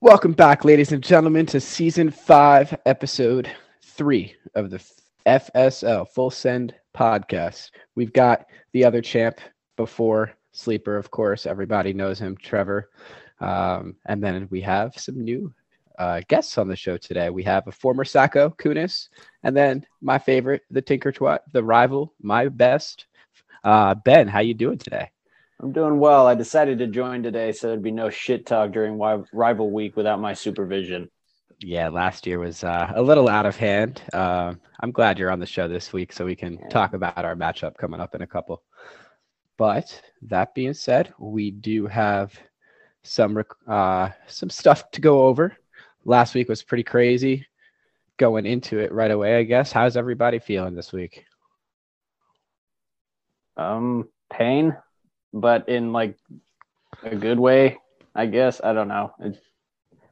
Welcome back, ladies and gentlemen, to season five, episode three of the FSL Full Send podcast. We've got the other champ before Sleeper, of course. Everybody knows him, Trevor. Um, and then we have some new uh, guests on the show today. We have a former Sacco, Kunis, and then my favorite, the Tinker Twat, the rival, my best. Uh, ben, how you doing today? I'm doing well. I decided to join today so there'd be no shit talk during rival week without my supervision. Yeah, last year was uh, a little out of hand. Uh, I'm glad you're on the show this week so we can Yeah. talk about our matchup coming up in a couple. But that being said, we do have some rec- uh, some stuff to go over. Last week was pretty crazy. Going into it right away, I guess. How's everybody feeling this week? Um, pain, but in like a good way, I guess. I don't know. It,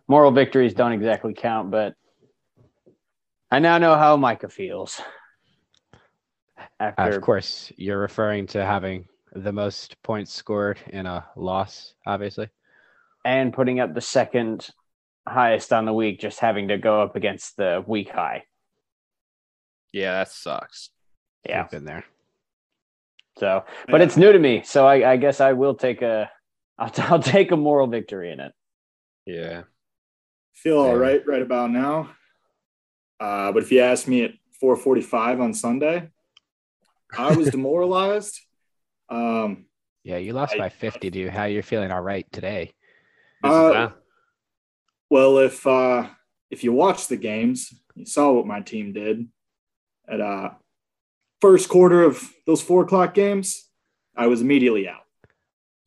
moral victories don't exactly count, but I now know how Micah feels. After of course, you're referring to having the most points scored in a loss, obviously. and putting up the second highest on the week, just having to go up against the week high. Yeah, that sucks. Yeah. We've been there. So, but it's new to me, so I, I guess I will take a, I'll, I'll take a moral victory in it. Yeah. feel all Fair. right right about now. Uh, but if you ask me at 4:45 on Sunday, I was demoralized. Um, Yeah, you lost I- by 50, dude. How you're feeling all right today? Uh, that. Well, if uh, if you watch the games, you saw what my team did at uh, first quarter of those four o'clock games. I was immediately out.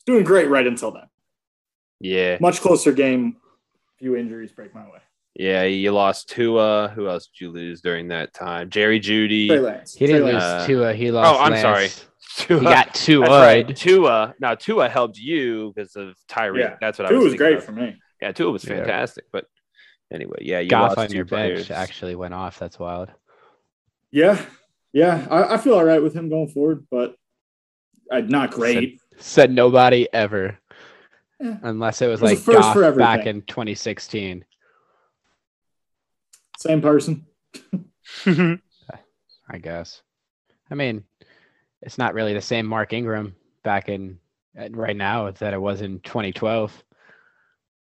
Doing great right until then. Yeah. Much closer game. Few injuries break my way. Yeah. You lost Tua. Who else did you lose during that time? Jerry Jeudy. Trey Lance. He didn't Trey lose Lance. Uh, Tua. He lost. oh, I'm Lance. sorry. Tua. He got two. That's right. Tua. Now Tua helped you because of Tyreek. Yeah. That's what I was. was. was great of. for me. Yeah, Tua was Yeah. fantastic. But anyway, yeah, you Goff lost on two your bench actually went off. That's wild. Yeah, yeah, I, I feel all right with him going forward, but I, not great. Said nobody ever. Yeah. Unless it was It was like first Goff for back in 2016. Same person. I guess. I mean, it's not really the same Mark Ingram back in uh, right now that it was in 2012.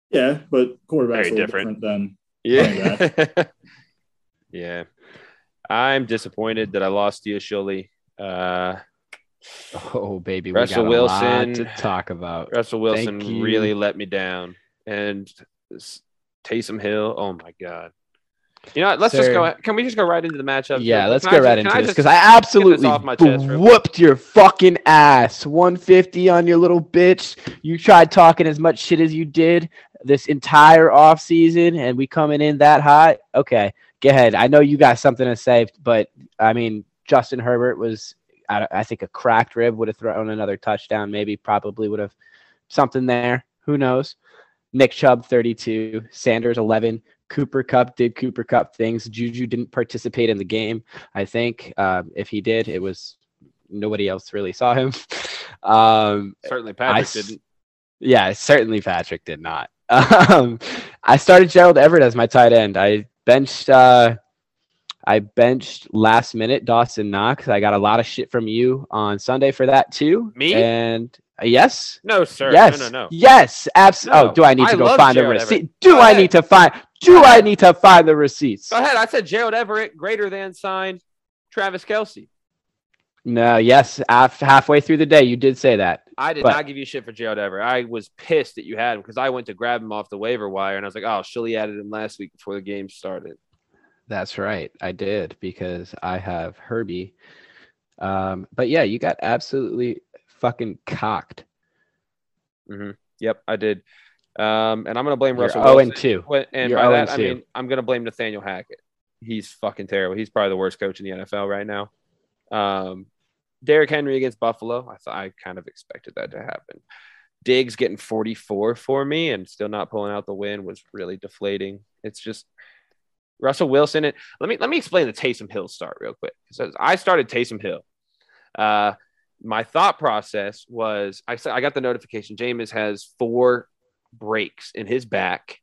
Yeah, but quarterback's Very a different. different, than Yeah. yeah. I'm disappointed that I lost to Shully. Uh, Oh baby, Russell we got a lot Wilson. to talk about. Russell Wilson really let me down. And this Taysom Hill, oh my God. You know what? Let's just Sir. go. Can we just go right into the matchup? Yeah, Can let's I go just- right can into I this because I absolutely off my chest real quick? whooped your fucking ass. 150 on your little bitch. You tried talking as much shit as you did this entire off season, and we coming in that hot. Okay, go ahead. I know you got something to say, but I mean, Justin Herbert was, I, I think, a cracked rib would have thrown another touchdown. Maybe, probably would have something there. Who knows? Nick Chubb, 32. Sanders, 11. Cooper Kupp did Cooper Kupp things. Juju didn't participate in the game. I think um, if he did, it was nobody else really saw him. um, Certainly, Patrick s- didn't. yeah, certainly Patrick did not. Um, I started Gerald Everett as my tight end. I benched. Uh, I benched last minute Dawson Knox. I got a lot of shit from you on Sunday for that too. Me? And uh, yes, No, sir. yes, No, no, no. yes, absolutely. No, oh, do I need to I go find the Gerald receipt? Do I need to find? Do I need to find the receipts? Go ahead. I said Gerald Everett greater than sign Travis Kelce. No, yes, half, halfway through the day, you did say that. I did But- not give you shit for Gerald Everett. I was pissed that you had him because I went to grab him off the waiver wire and I was like, oh, Shilly added him last week before the game started. That's right. I did because I have Herbie. Um, but yeah, you got absolutely fucking cocked. Yep, I did. Um, and I'm going to blame Russell Oh, and 2. What- And You're by that, I mean, I'm going to blame Nathaniel Hackett. He's fucking terrible. He's probably the worst coach in the NFL right now. Um, Derrick Henry against Buffalo. I thought I kind of expected that to happen. Diggs getting 44 for me and still not pulling out the win was really deflating. It's just Russell Wilson. And let me let me explain the Taysom Hill start real quick. Because I started Taysom Hill. Uh, my thought process was I said I got the notification. Jameis has four breaks in his back,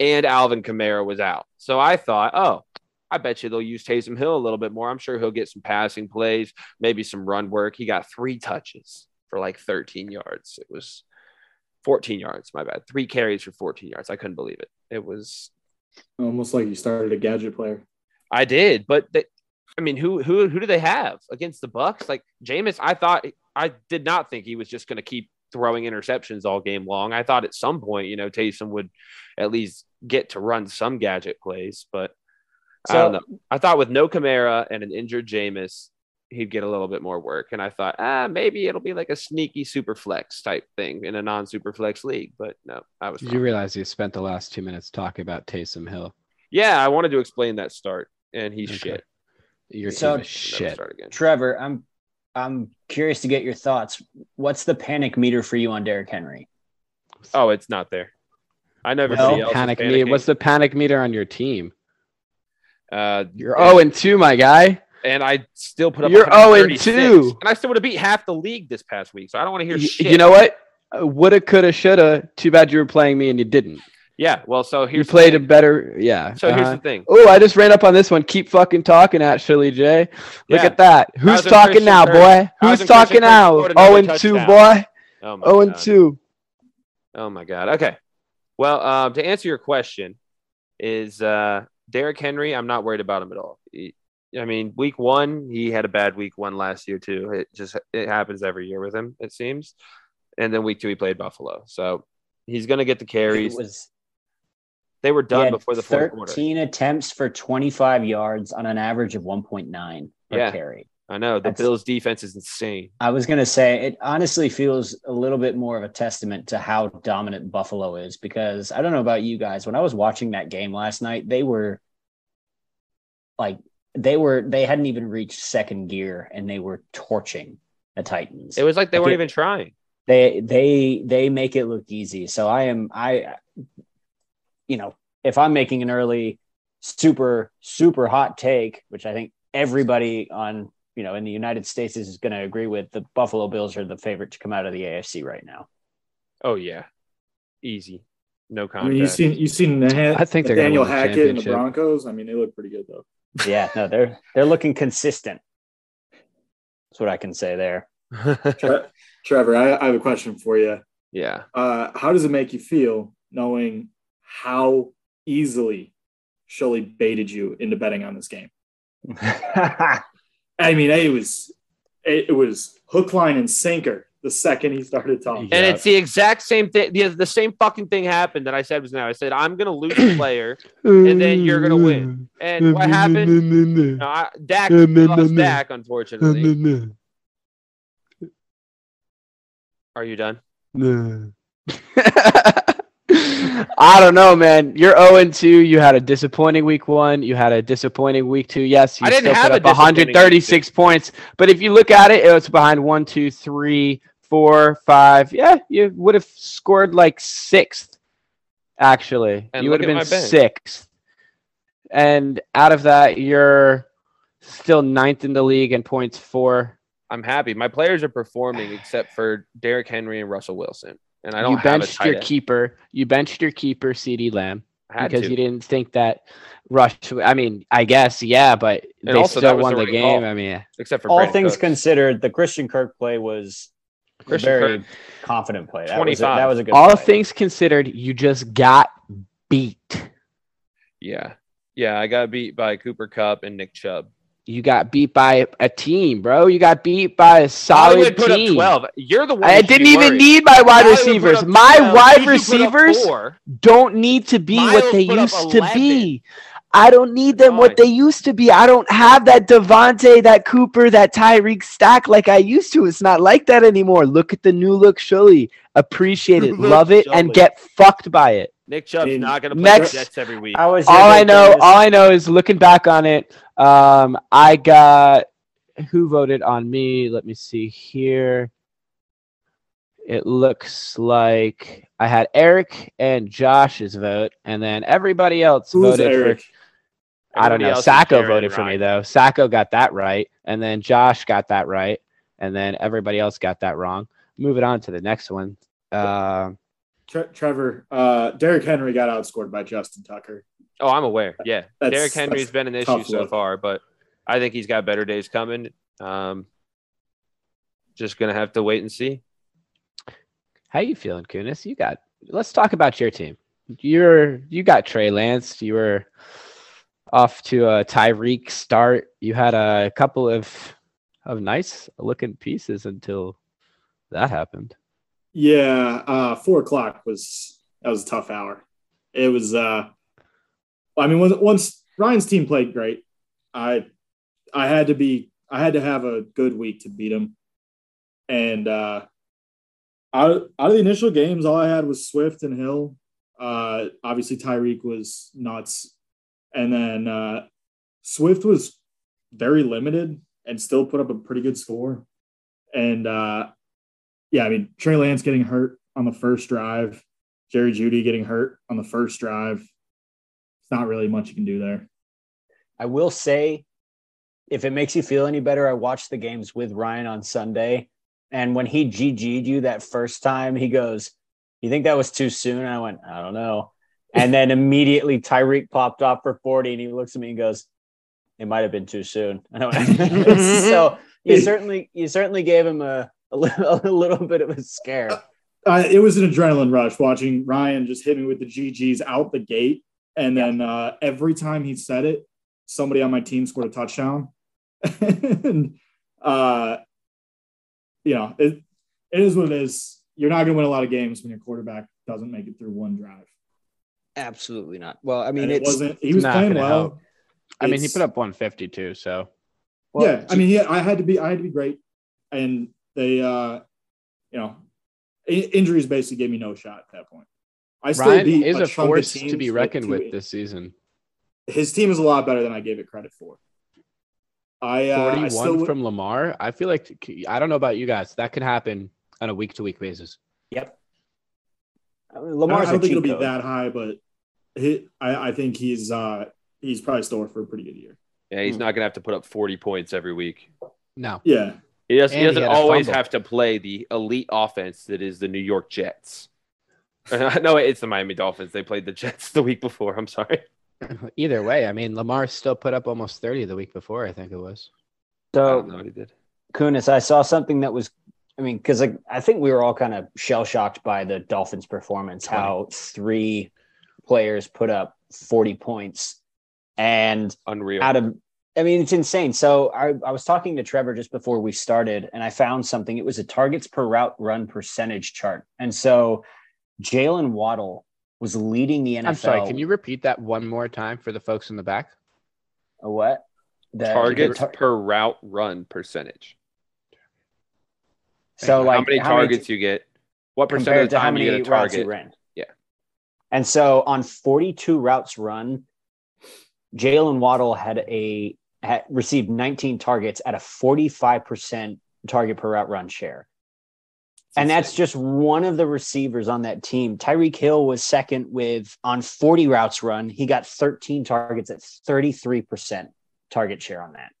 and Alvin Kamara was out. So I thought, oh, I bet you they'll use Taysom Hill a little bit more. I'm sure he'll get some passing plays, maybe some run work. He got three touches for like 13 yards. It was 14 yards, my bad. Three carries for 14 yards. I couldn't believe it. It was Almost like you started a gadget player. I did, but they, I mean, who who who do they have against the Bucks? Like Jameis, I thought I did not think he was just going to keep throwing interceptions all game long. I thought at some point, you know, Taysom would at least get to run some gadget plays, but I don't know. I thought with no Kamara and an injured Jameis, he'd get a little bit more work. And I thought, ah, maybe it'll be like a sneaky super flex type thing in a non super flex league. But no, I was Did wrong. you realize you spent the last two minutes talking about Taysom Hill? Yeah, I wanted to explain that start, and he's Okay. shit. Your So- team is shit. start again. Trevor, I'm I'm curious to get your thoughts. What's the panic meter for you on Derrick Henry? Oh, it's not there. I never Well, everybody else. is Panic meter. What's the panic meter on your team? Uh, You're 0 and 2, my guy. and I still put up. You're 0 and 136, 2. and I still would have beat half the league this past week. So I don't want to hear You, shit. you know what? Uh, Woulda, coulda, shoulda. Too bad you were playing me and you didn't. Yeah. Well, so You here's the played a better. Yeah. So here's uh-huh. the thing. Oh, I just ran up on this one. Keep fucking talking, actually, Jay. Look Yeah. at that. Who's talking now, Kirk? boy? Who's talking now? scored another 0 and 2, boy. Oh my 0 and 2. Oh my god. Okay. Well, um, to answer your question, is uh, Derrick Henry? I'm not worried about him at all. He- I mean, week one, he had a bad week one last year too. It just it happens every year with him, it seems. And then week two, he played Buffalo, so he's going to get the It carries. was They were done before the fourth quarter. 13 attempts for 25 yards on an average of 1.9 per Yeah. carry. I know the That's- Bills' defense is insane. I was going to say it honestly feels a little bit more of a testament to how dominant Buffalo is because I don't know about you guys. When I was watching that game last night, they were like, they were, they hadn't even reached second gear and they were torching the Titans. It was like they Like weren't it- even trying. they, they, they make it look easy. So I am, I, you know, if I'm making an early super, super hot take, which I think everybody on, you know, in the United States is going to agree with, the Buffalo Bills are the favorite to come out of the AFC right now. Oh yeah, easy, no I contest. mean, you seen you seen Nah- I think they're gonna Nathaniel win the Hackett and the. Broncos. I mean, they look pretty good though. Yeah, no, they're they're looking consistent. That's what I can say there. Tre- Trevor, I, I have a question for you. yeah. Uh, how does it make you feel knowing how easily Shully baited you into betting on this game? I mean, it was it, it was hook, line, and sinker the second he started talking. And it's the exact same thing. The, the same fucking thing happened that I said was now. I said I'm gonna lose a player, And then you're gonna win. and mm. what happened? Mm-hmm. No, I, Dak No, no, no, lost. Mm-hmm. Dak, unfortunately. Mm-hmm. Are you done? I don't know, man. You're 0 and 2. You had a disappointing week one. You had a disappointing week two. Yes, you I didn't still have put a up disappointing 136 points. But if you look at it, it was behind one, two, three, four, five. Yeah, you would have scored like sixth, actually. And you would have been sixth. And out of that, you're still ninth in the league in points four. I'm happy. My players are performing except for Derrick Henry and Russell Wilson, and I don't you have a benched tight your end. keeper. You benched your keeper, CeeDee Lamb. Because to. you didn't think that Rush. I mean, I guess yeah, but And they also, still won the the game. call. I mean, except for All Brandin things Cooks. considered, the Christian Kirk play was a Christian very Kirk, confident play. That was a, 25. that was a good. all play. things considered, you just got beat. yeah, yeah. I got beat by Cooper Kupp and Nick Chubb. You got beat by a team, bro. You got beat by a solid put team. up 12. You're the one. I didn't even worried. need my wide Hollywood receivers. My 12. wide Juju receivers don't need to be Miles what they used to be. I don't need them what they used to be. I don't have that Davante, that Cooper, that Tyreek stack like I used to. It's not like that anymore. Look at the new look Shully. Appreciate it, love it, and get fucked by it. Nick Chubb's mean, not going to play next- the Jets every week. I was All I know, miss- all I know is looking back on it. Um, I got who voted on me. Let me see here. It looks like I had Eric and Josh's vote, and then everybody else Who's voted Eric? for I don't Everybody know. else Sacco voted and for me though. Sacco got that right, and then Josh got that right, and then everybody else got that wrong. Moving on to the next one. Uh, Tre- Trevor, uh, Derrick Henry got outscored by Justin Tucker. Oh, I'm aware. Yeah, That's- Derrick Henry's that's been an issue so look. far, but I think he's got better days coming. Um, just gonna have to wait and see. how you feeling, Kunis? You got. Let's talk about your team. You're you got Trey Lance. You were off to a Tyreek start. You had a couple of of nice looking pieces until that happened. Yeah, uh, four o'clock was that was a tough hour. It was. Uh, I mean, once, Ryan's team played great, I I had to be I had to have a good week to beat him, and uh, out out of the initial games, all I had was Swift and Hill. Uh, obviously, Tyreek was nuts, and then uh, Swift was very limited and still put up a pretty good score, and. Uh, yeah, I mean, Trey Lance getting hurt on the first drive, Jerry Jeudy getting hurt on the first drive. It's not really much you can do there. I will say, if it makes you feel any better, I watched the games with Ryan on Sunday. And when he GG'd you that first time, he goes, You think that was too soon? And I went, I don't know. And then immediately Tyreek popped off for 40 and he looks at me and goes, It might have been too soon. And I went, so you certainly you certainly gave him a, a, little, a little bit of a scare. Uh, it was an adrenaline rush watching Ryan just hit me with the GGs out the gate. And then uh, every time he said it, somebody on my team scored a touchdown. and, uh, you know, it, it is what it is. You're not going to win a lot of games when your quarterback doesn't make it through one drive. Absolutely not. Well, I mean, And it it's wasn't, he was not playing well. help. I mean, he put up 152, so well, yeah, I mean, yeah, I had to be, I had to be great, and they, uh, you know, injuries basically gave me no shot at that point. I still Ryan beat is a chunk force to be reckoned with this season. His team is a lot better than I gave it credit for. I, uh, I 41 still from Lamar. I feel like I don't know about you guys. That could happen on a week to week basis. yep. I mean, I don't, Lamar's I don't a think cheat it'll be that high, but he, I, I think he's, uh, he's probably still for a pretty good year. Yeah, he's Hmm. not gonna have to put up 40 points every week. No. Yeah, He, does, he doesn't had a always fumble. have to play the elite offense that is the New York Jets. no, it's the Miami Dolphins. They played the Jets the week before. I'm sorry. Either way, I mean, Lamar still put up almost 30 the week before, I think it was. I don't So, know what he did. Kunis, I saw something that was, I mean, because like, I think we were all kind of shell shocked by the Dolphins' performance, how three players put up 40 points. And Unreal. out of, I mean, it's insane. So I, I was talking to Trevor just before we started, and I found something. It was a targets per route run percentage chart. And so Jaylen Waddle was leading the NFL. I'm sorry, can you repeat that one more time for the folks in the back? A what? The- Targets the tar- per route run percentage. so like how many how many- targets you get? What percent of the time you get a routes you target? ran. Yeah. And so on 42 routes run, Jaylen Waddle had a had received 19 targets at a 45% target per route run share. And that's just one of the receivers on that team. Tyreek Hill was second with on 40 routes run. He got 13 targets at 33% target share on that.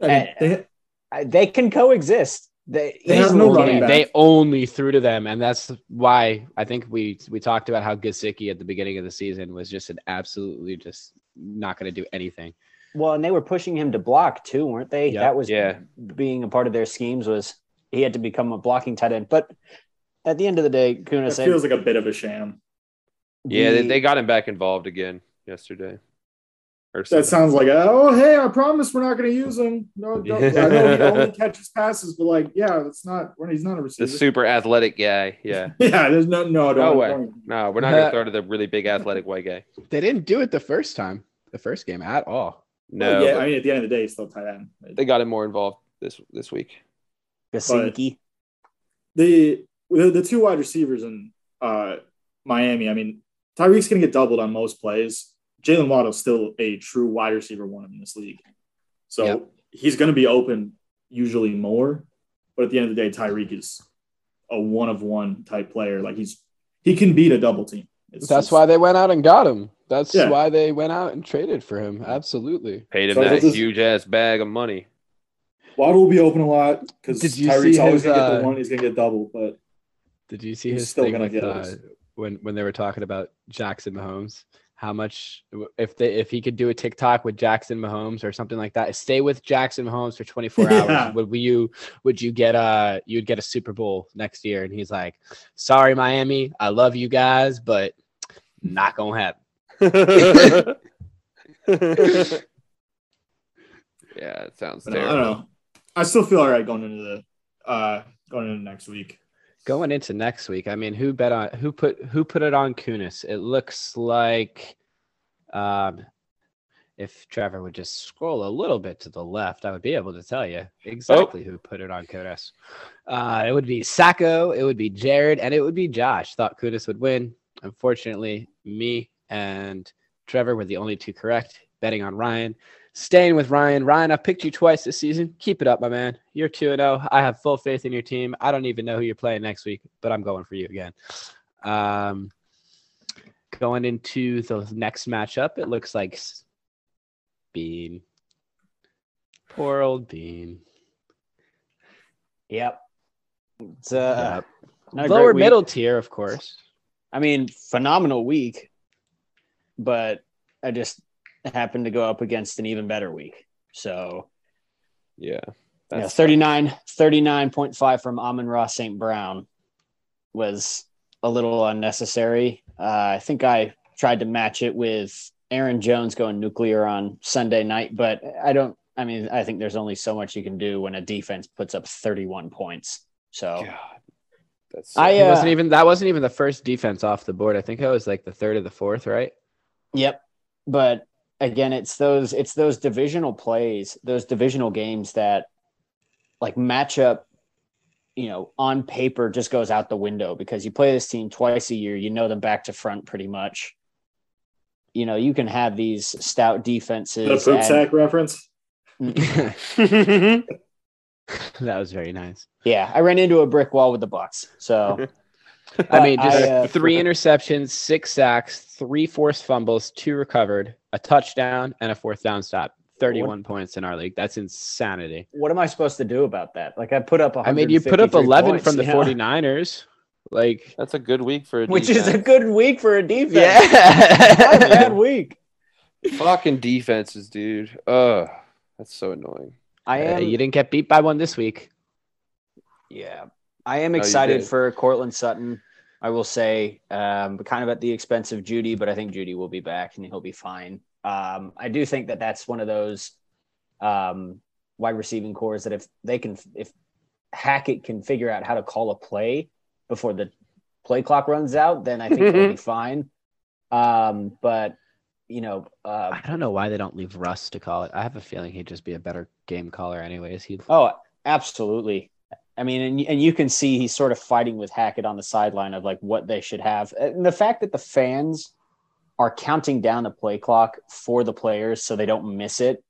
I mean, they, Uh, They can coexist. They, They have no running back. They only threw to them, and that's why I think we we talked about how Gesicki at the beginning of the season was just an absolutely just not going to do anything. Well, and they were pushing him to block too, weren't they? Yeah. That was Yeah. being a part of their schemes was he had to become a blocking tight end. But at the end of the day, it Kunis, feels like a bit of a sham. Yeah, they, the- they got him back involved again yesterday. Or That sounds like, oh, hey, I promise we're not going to use him. No, no I know he only catches passes, but like, yeah, that's not. He's not a receiver. the super athletic guy. Yeah. yeah, there's no, no, No way. No, we're not going to uh, throw to the really big athletic white guy. They didn't do it the first time, the first game at all. No, yeah, I mean, at the end of the day, he's still tight end. they got him more involved this this week. Gesicki. the the, the two wide receivers in uh, Miami. I mean, Tyreek's going to get doubled on most plays. Jaylen Waddle's still a true wide receiver one in this league, so Yep. he's going to be open usually more. But at the end of the day, Tyreek is a one of one type player. Like he's he can beat a double team. It's That's just- why they went out and got him. That's Yeah. why they went out and traded for him. Absolutely. Paid him So that huge ass bag of money. Waddle will be open a lot because Did Tyreek's always his, gonna get the uh, one. He's gonna get double, but Did you see He's his still thing gonna with, get uh, when when they were talking about Jackson Mahomes? How much if they if he could do a TikTok with Jackson Mahomes or something like that, stay with Jackson Mahomes for 24 Yeah. hours. Would you would you get a you'd get a Super Bowl next year? And he's like, Sorry, Miami, I love you guys, but not gonna happen. yeah, it sounds but no, I don't know. I still feel all right going into the uh going into next week. Going into next week, I mean, who bet on who put who put it on Kunis? It looks like um if Trevor would just scroll a little bit to the left, I would be able to tell you exactly who put it on Kunis. Uh, it would be Sacco, it would be Jared, and it would be Josh. Thought Kunis would win. Unfortunately, me and Trevor were the only two correct. Betting on Ryan. Staying with Ryan. Ryan, I've picked you twice this season. Keep it up, my man. You're 2 0. I have full faith in your team. I don't even know who you're playing next week, but I'm going for you again. Um, going into the next matchup, it looks like Bean. Poor old Bean. Yep. It's uh, a Lower middle tier, of course. I mean, phenomenal week, but I just happened to go up against an even better week. So, Yeah, yeah, 39, 39.5 from Amon-Ra St. Brown was a little unnecessary. Uh, I think I tried to match it with Aaron Jones going nuclear on Sunday night, but I don't. I mean, I think there's only so much you can do when a defense puts up 31 points. So, God, that's I, uh, wasn't even that wasn't even the first defense off the board. I think it was like the third or the fourth, right? Yep. But again, it's those it's those divisional plays, those divisional games that like matchup, you know, on paper just goes out the window because you play this team twice a year, you know them back to front pretty much. You know, you can have these stout defenses. Is that poop and- sack reference? that was very nice. yeah, I ran into a brick wall with the Bucks. So I mean, just I, uh, three interceptions, six sacks, three forced fumbles, two recovered, a touchdown, and a fourth down stop. 31 points in our league. That's insanity. what am I supposed to do about that? Like I put up I mean, you put up 11 points, from the you know? 49ers. Like, that's a good week for a which is a good week for a defense. yeah. A bad week. fucking defenses, dude. Ugh, that's so annoying. I Uh, am you didn't get beat by one this week. Yeah, I am excited did. for Courtland Sutton. I will say, um, kind of at the expense of Jeudy, but I think Jeudy will be back and he'll be fine. Um, I do think that that's one of those um, wide receiving cores that if they can, if Hackett can figure out how to call a play before the play clock runs out, then I think he'll be fine. Um, but you know, uh, I don't know why they don't leave Russ to call it. I have a feeling he'd just be a better game caller, anyways. He Oh, absolutely. I mean, and, and you can see he's sort of fighting with Hackett on the sideline of like what they should have. And the fact that the fans are counting down the play clock for the players so they don't miss it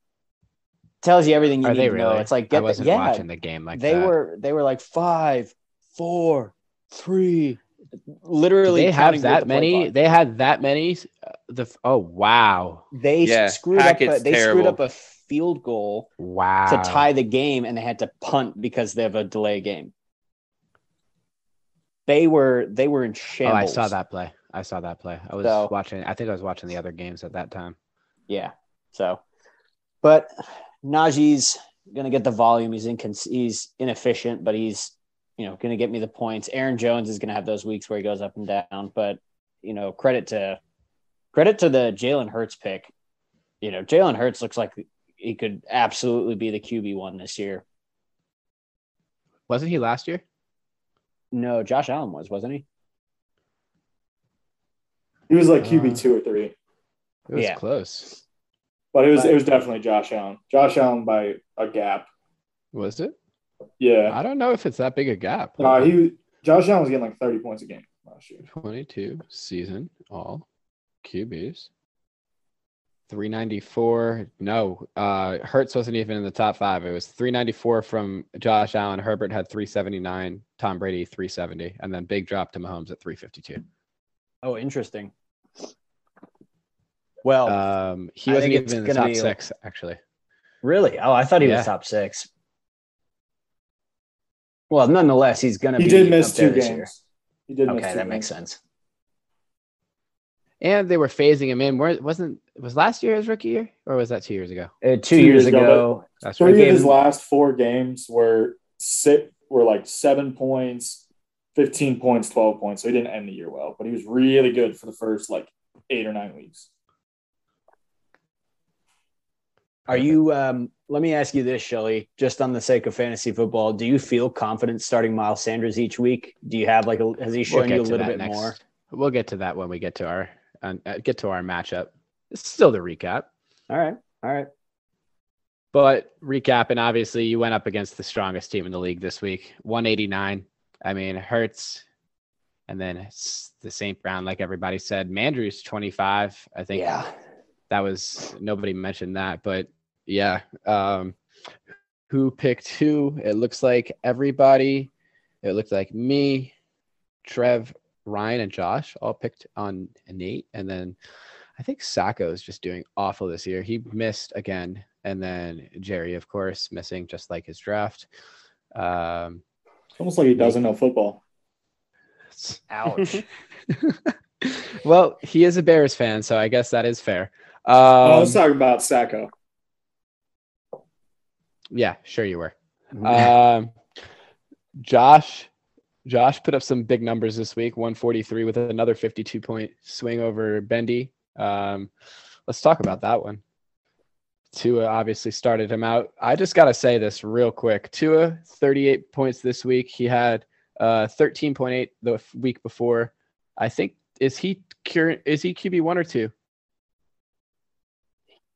tells you everything you are need they to really? know. It's like get the, wasn't yeah, watching the game like they that. were they were like five, four, three, Do literally. they have that the many? They had that many. uh, The oh wow, They Yeah, screwed up. A, Hackett's they screwed up a field goal wow. to tie the game and they had to punt because they have a delay game. They were they were in Oh, shambles. I saw that play. I saw that play. I was So- watching. I think I was watching the other games at that time. Yeah. So, but Najee's gonna get the volume. He's in, he's inefficient, but he's you know gonna get me the points. Aaron Jones is gonna have those weeks where he goes up and down, but you know credit to credit to the Jalen Hurts pick. You know Jalen Hurts looks like he could absolutely be the QB one this year. Wasn't he last year? No, Josh Allen was, wasn't he? He was like Uh, QB two or three, It was Yeah. close. but it was it was definitely Josh Allen. Josh Allen by a gap. Was it? Yeah, I don't know if it's that big a gap. no, he Josh Allen was getting like thirty points a game last year. 22 season all QBs. 394. No, uh, Hurts wasn't even in the top five. It was 394 from Josh Allen. Herbert had 379. Tom Brady 370, and then big drop to Mahomes at 352. Oh, interesting. Well, Um, he I wasn't even in the top be- six, actually. really? Oh, I thought he Yeah. was top six. Well, nonetheless, he's going to He be. did miss two games. He did miss Okay, two that makes sense. And they were phasing him in. Where wasn't was last year his rookie year, or was that two years ago? Uh, two, Two years, years ago, ago, Three right. of his last four games were six, were like seven points, fifteen points, twelve points. So he didn't end the year well, but he was really good for the first like eight or nine weeks. Are you? Um, let me ask you this, Shelly. Just on the sake of fantasy football, do you feel confident starting Miles Sanders each week? Do you have like a? Has he We'll shown you a little bit next. more? We'll get to that when we get to our uh, get to our matchup. It's still the recap. All right, all right. But recap, and obviously, you went up against the strongest team in the league this week, 189. I mean, Hurts, and then it's the St. Brown, like everybody said. Mandrews, 25. I think Yeah, that was nobody mentioned that, but yeah. Um, who picked who? It looks like everybody. It looked like me, Trev, Ryan, and Josh all picked on Nate, and then I think Sacco is just doing awful this year. He missed again, and then Jerry, of course, missing just like his draft. Um, It's almost like he doesn't know football. ouch. well, he is a Bears fan, so I guess that is fair. Um, let's talk about Sacco. yeah, sure you were. Um, Josh, Josh put up some big numbers this week. 143 with another 52 point swing over Bendy. Um, let's talk about that one. Tua obviously started him out. I just gotta say this real quick. Tua, 38 points this week. He had uh 13.8 the week before. I think is he current? Is he QB one or two?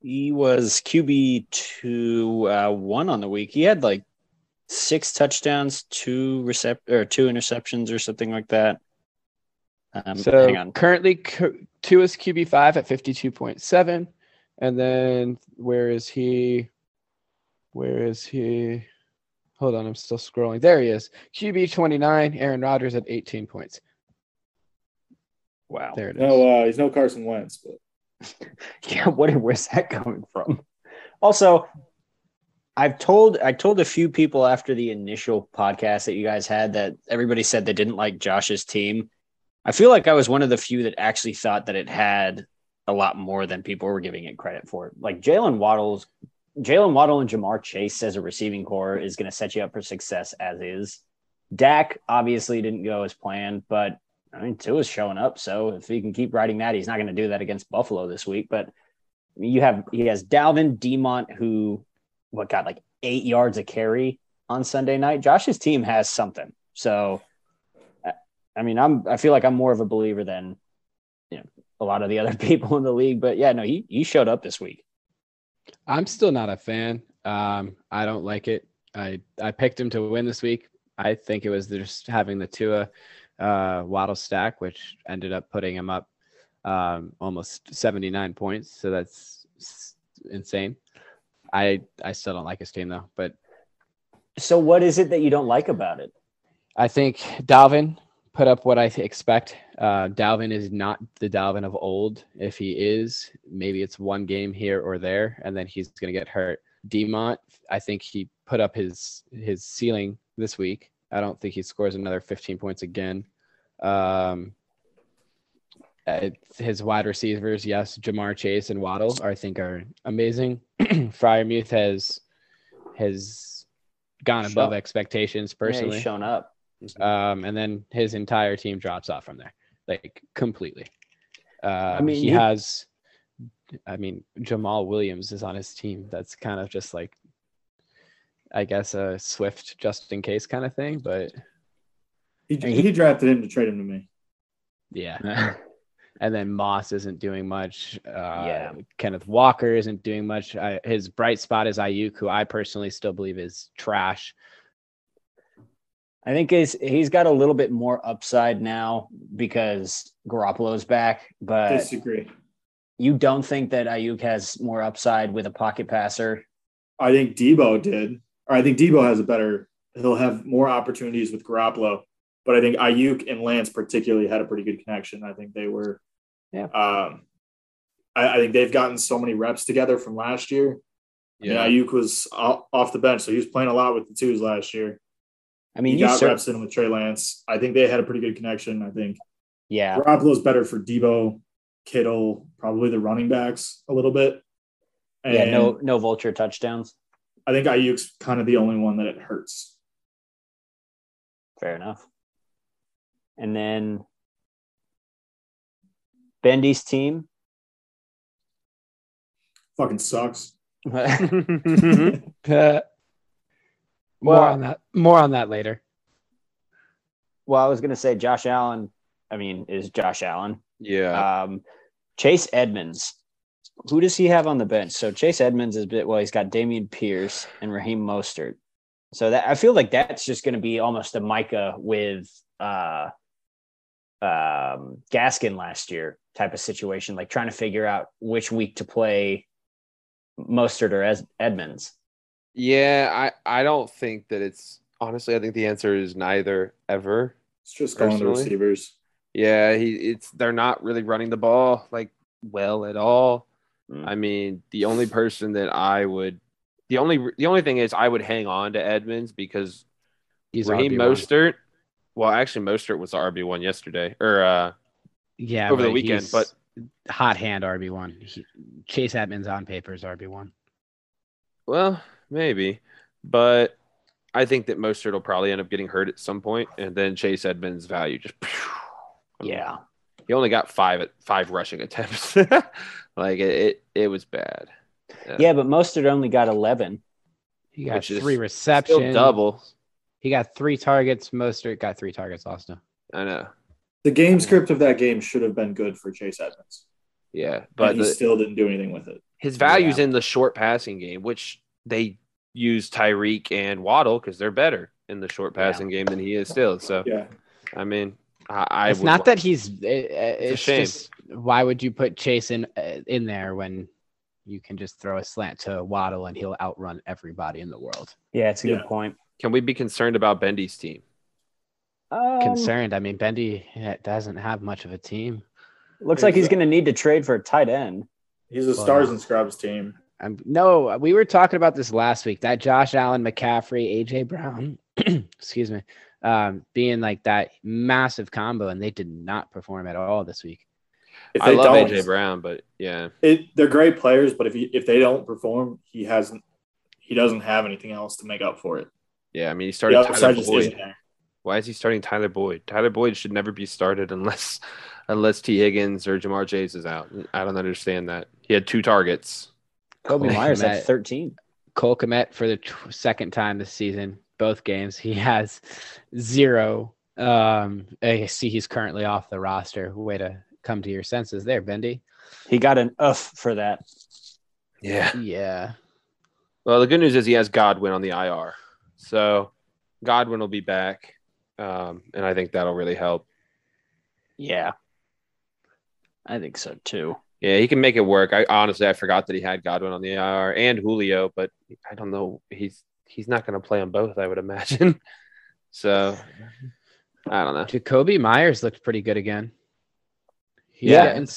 He was QB two uh, one on the week. He had like six touchdowns, two recept or two interceptions or something like that. Um, So hang on. currently, two is QB five at fifty two point seven, and then where is he? Where is he? Hold on, I'm still scrolling. There he is. QB twenty nine. Aaron Rodgers at eighteen points. Wow. There it is. No, uh, he's no Carson Wentz, but Yeah, what where's that coming from? Also, I've told I told a few people after the initial podcast that you guys had that everybody said they didn't like Josh's team. I feel like I was one of the few that actually thought that it had a lot more than people were giving it credit for. Like Jaylen Waddle's Jaylen Waddle and Ja'Marr Chase as a receiving core is going to set you up for success as is. Dak obviously didn't go as planned, but I mean, Tua is showing up. So if he can keep riding that, he's not going to do that against Buffalo this week. But you have he has Dalvin Demont, who what got like eight yards a carry on Sunday night. Josh's team has something. So I- mean, I'm I feel like I'm more of a believer than you know a lot of the other people in the league. But yeah, no, he he showed up this week. I'm still not a fan. Um, I don't like it. I I picked him to win this week. I think it was just having the Tua uh, Waddle stack, which ended up putting him up um, almost 79 points. So that's insane. I I still don't like his team though, but So what is it that you don't like about it? I think Dalvin put up what I expect. Uh, Dalvin is not the Dalvin of old. If he is, maybe it's one game here or there, and then he's going to get hurt. Demont, I think he put up his his ceiling this week. I don't think he scores another 15 points again. Um, uh, his wide receivers, yes, Ja'Marr Chase and Waddle, I think are amazing. Freiermuth has has gone above Show- expectations Yeah, personally he's shown up. um, and then his entire team drops off from there, like completely. Um, mean, he he- has, I mean, Jamaal Williams is on his team. That's kind of just like, I guess, a Swift just in case kind of thing. But he- he drafted him to trade him to me. yeah. and then Moss isn't doing much. Uh, Yeah. Kenneth Walker isn't doing much. I, his bright spot is Aiyuk, who I personally still believe is trash. I think he's he's got a little bit more upside now because Garoppolo's back, but Disagree. you don't think that Aiyuk has more upside with a pocket passer? I think Deebo did, or I think Deebo has a better. He'll have more opportunities with Garoppolo, but I think Aiyuk and Lance particularly had a pretty good connection. I think they were, Yeah. um, I, I think they've gotten so many reps together from last year. Yeah, Yeah. Aiyuk was off the bench, so he was playing a lot with the twos last year. I mean, he you got cer- reps in with Trey Lance. I think they had a pretty good connection. I think yeah, Garoppolo's better for Deebo, Kittle, probably the running backs a little bit. And yeah, no, no vulture touchdowns. I think Aiyuk's kind of the only one that it hurts. Fair enough. And then Bendy's team. Fucking sucks. Uh, more Well- on that. More on that later. well, I was going to say Josh Allen. I mean, is Josh Allen. Yeah. Um, Chase Edmonds. Who does he have on the bench? So Chase Edmonds is a bit well. He's got Dameon Pierce and Raheem Mostert. So that I feel like that's just going to be almost a Micah with uh, um, Gaskin last year type of situation, like trying to figure out which week to play Mostert or as Edmonds. yeah. I, I don't think that it's honestly, I think the answer is neither ever. It's just going to Personally? receivers. Yeah, he it's they're not really running the ball like well at all. Mm. I mean, the only person that I would the only the only thing is I would hang on to Edmonds because He's Raheem RB1. Mostert. Well, actually, Mostert was the RB one yesterday or uh Yeah, over the weekend, but- hot hand RB one. Chase Edmonds on paper is RB one. well maybe, but I think that Mostert will probably end up getting hurt at some point, and then Chase Edmonds' value just Yeah. he only got five at five rushing attempts. like it, it, it was bad. Yeah, but Mostert only got 11. He got Which is three Still receptions. double. He got three targets. Mostert got three targets also. I know. The game script of that game should have been good for Chase Edmonds, Yeah, but but he the, still didn't do anything with it. his value's Yeah. in the short passing game, which they use Tyreek and Waddle because they're better in the short Yeah. passing game than he is still. So Yeah, I mean, I, I it's would not wa- that he's. It, it's shame. just why would you put Chase in uh, in there when you can just throw a slant to Waddle and he'll outrun everybody in the world? Yeah, it's a Yeah. good point. Can we be concerned about Bendy's team? Um, Concerned. I mean, Bendy eh, doesn't have much of a team. Looks like he's going to need to trade for a tight end. he's a stars and scrubs team. Um, no, we were talking about this last week. That Josh Allen, McCaffrey, AJ Brown, excuse me, um, being like that massive combo, and they did not perform at all this week. If I love AJ Brown, but yeah, it, they're great players, but if he, if they don't perform, he hasn't. He doesn't have anything else to make up for it. Yeah. I mean, he started Tyler upside just Boyd. isn't there. Why is he starting Tyler Boyd? Tyler Boyd should never be started unless unless Tee Higgins or Ja'Marr Chase is out. I don't understand that. He had two targets. Kobe Cole Myers had 13. Cole Kmet for the t- second time this season, both games, he has zero. Um, I see he's currently off the roster. Way to come to your senses there, Bendy. He got an uff for that. Yeah. Yeah. Well, the good news is he has Godwin on the IR, so Godwin will be back, um, and I think that'll really help. Yeah. I think so too. Yeah, he can make it work. I honestly I forgot that he had Godwin on the IR and Julio, but I don't know. He's he's not going to play on both, I would imagine. so I don't know. Jakobi Meyers looked pretty good again. He's Yeah. getting,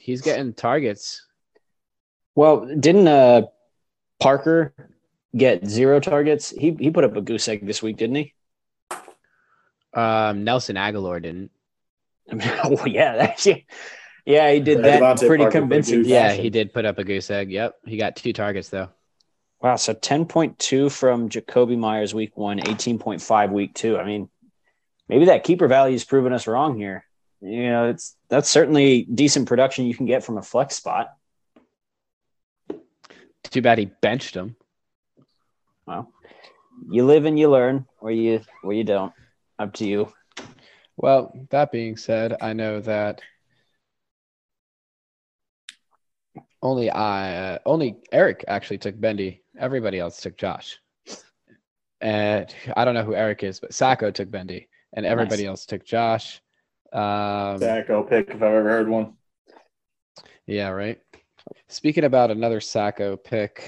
he's getting targets. Well, didn't uh Parker get zero targets? He he put up a goose egg this week, didn't he? Um, Nelson Agholor didn't. I mean, oh yeah, that's yeah, he did Yeah, that DeVante pretty Parker convincing. Yeah, fashion. he did put up a goose egg. Yep, he got two targets though. Wow, so 10.2 from Jakobi Meyers week one, 18.5 week two. I mean, maybe that keeper value is proving us wrong here. You know, it's that's certainly decent production you can get from a flex spot. Too bad he benched him. Well, you live and you learn, or you or you don't. Up to you. Well, that being said, I know that only I, uh, only Eric actually took Bendy. Everybody else took Josh. And I don't know who Eric is, but Sacco took Bendy, and everybody else took Josh. Um, Sacco pick if I've ever heard one. yeah, right. Speaking about another Sacco pick,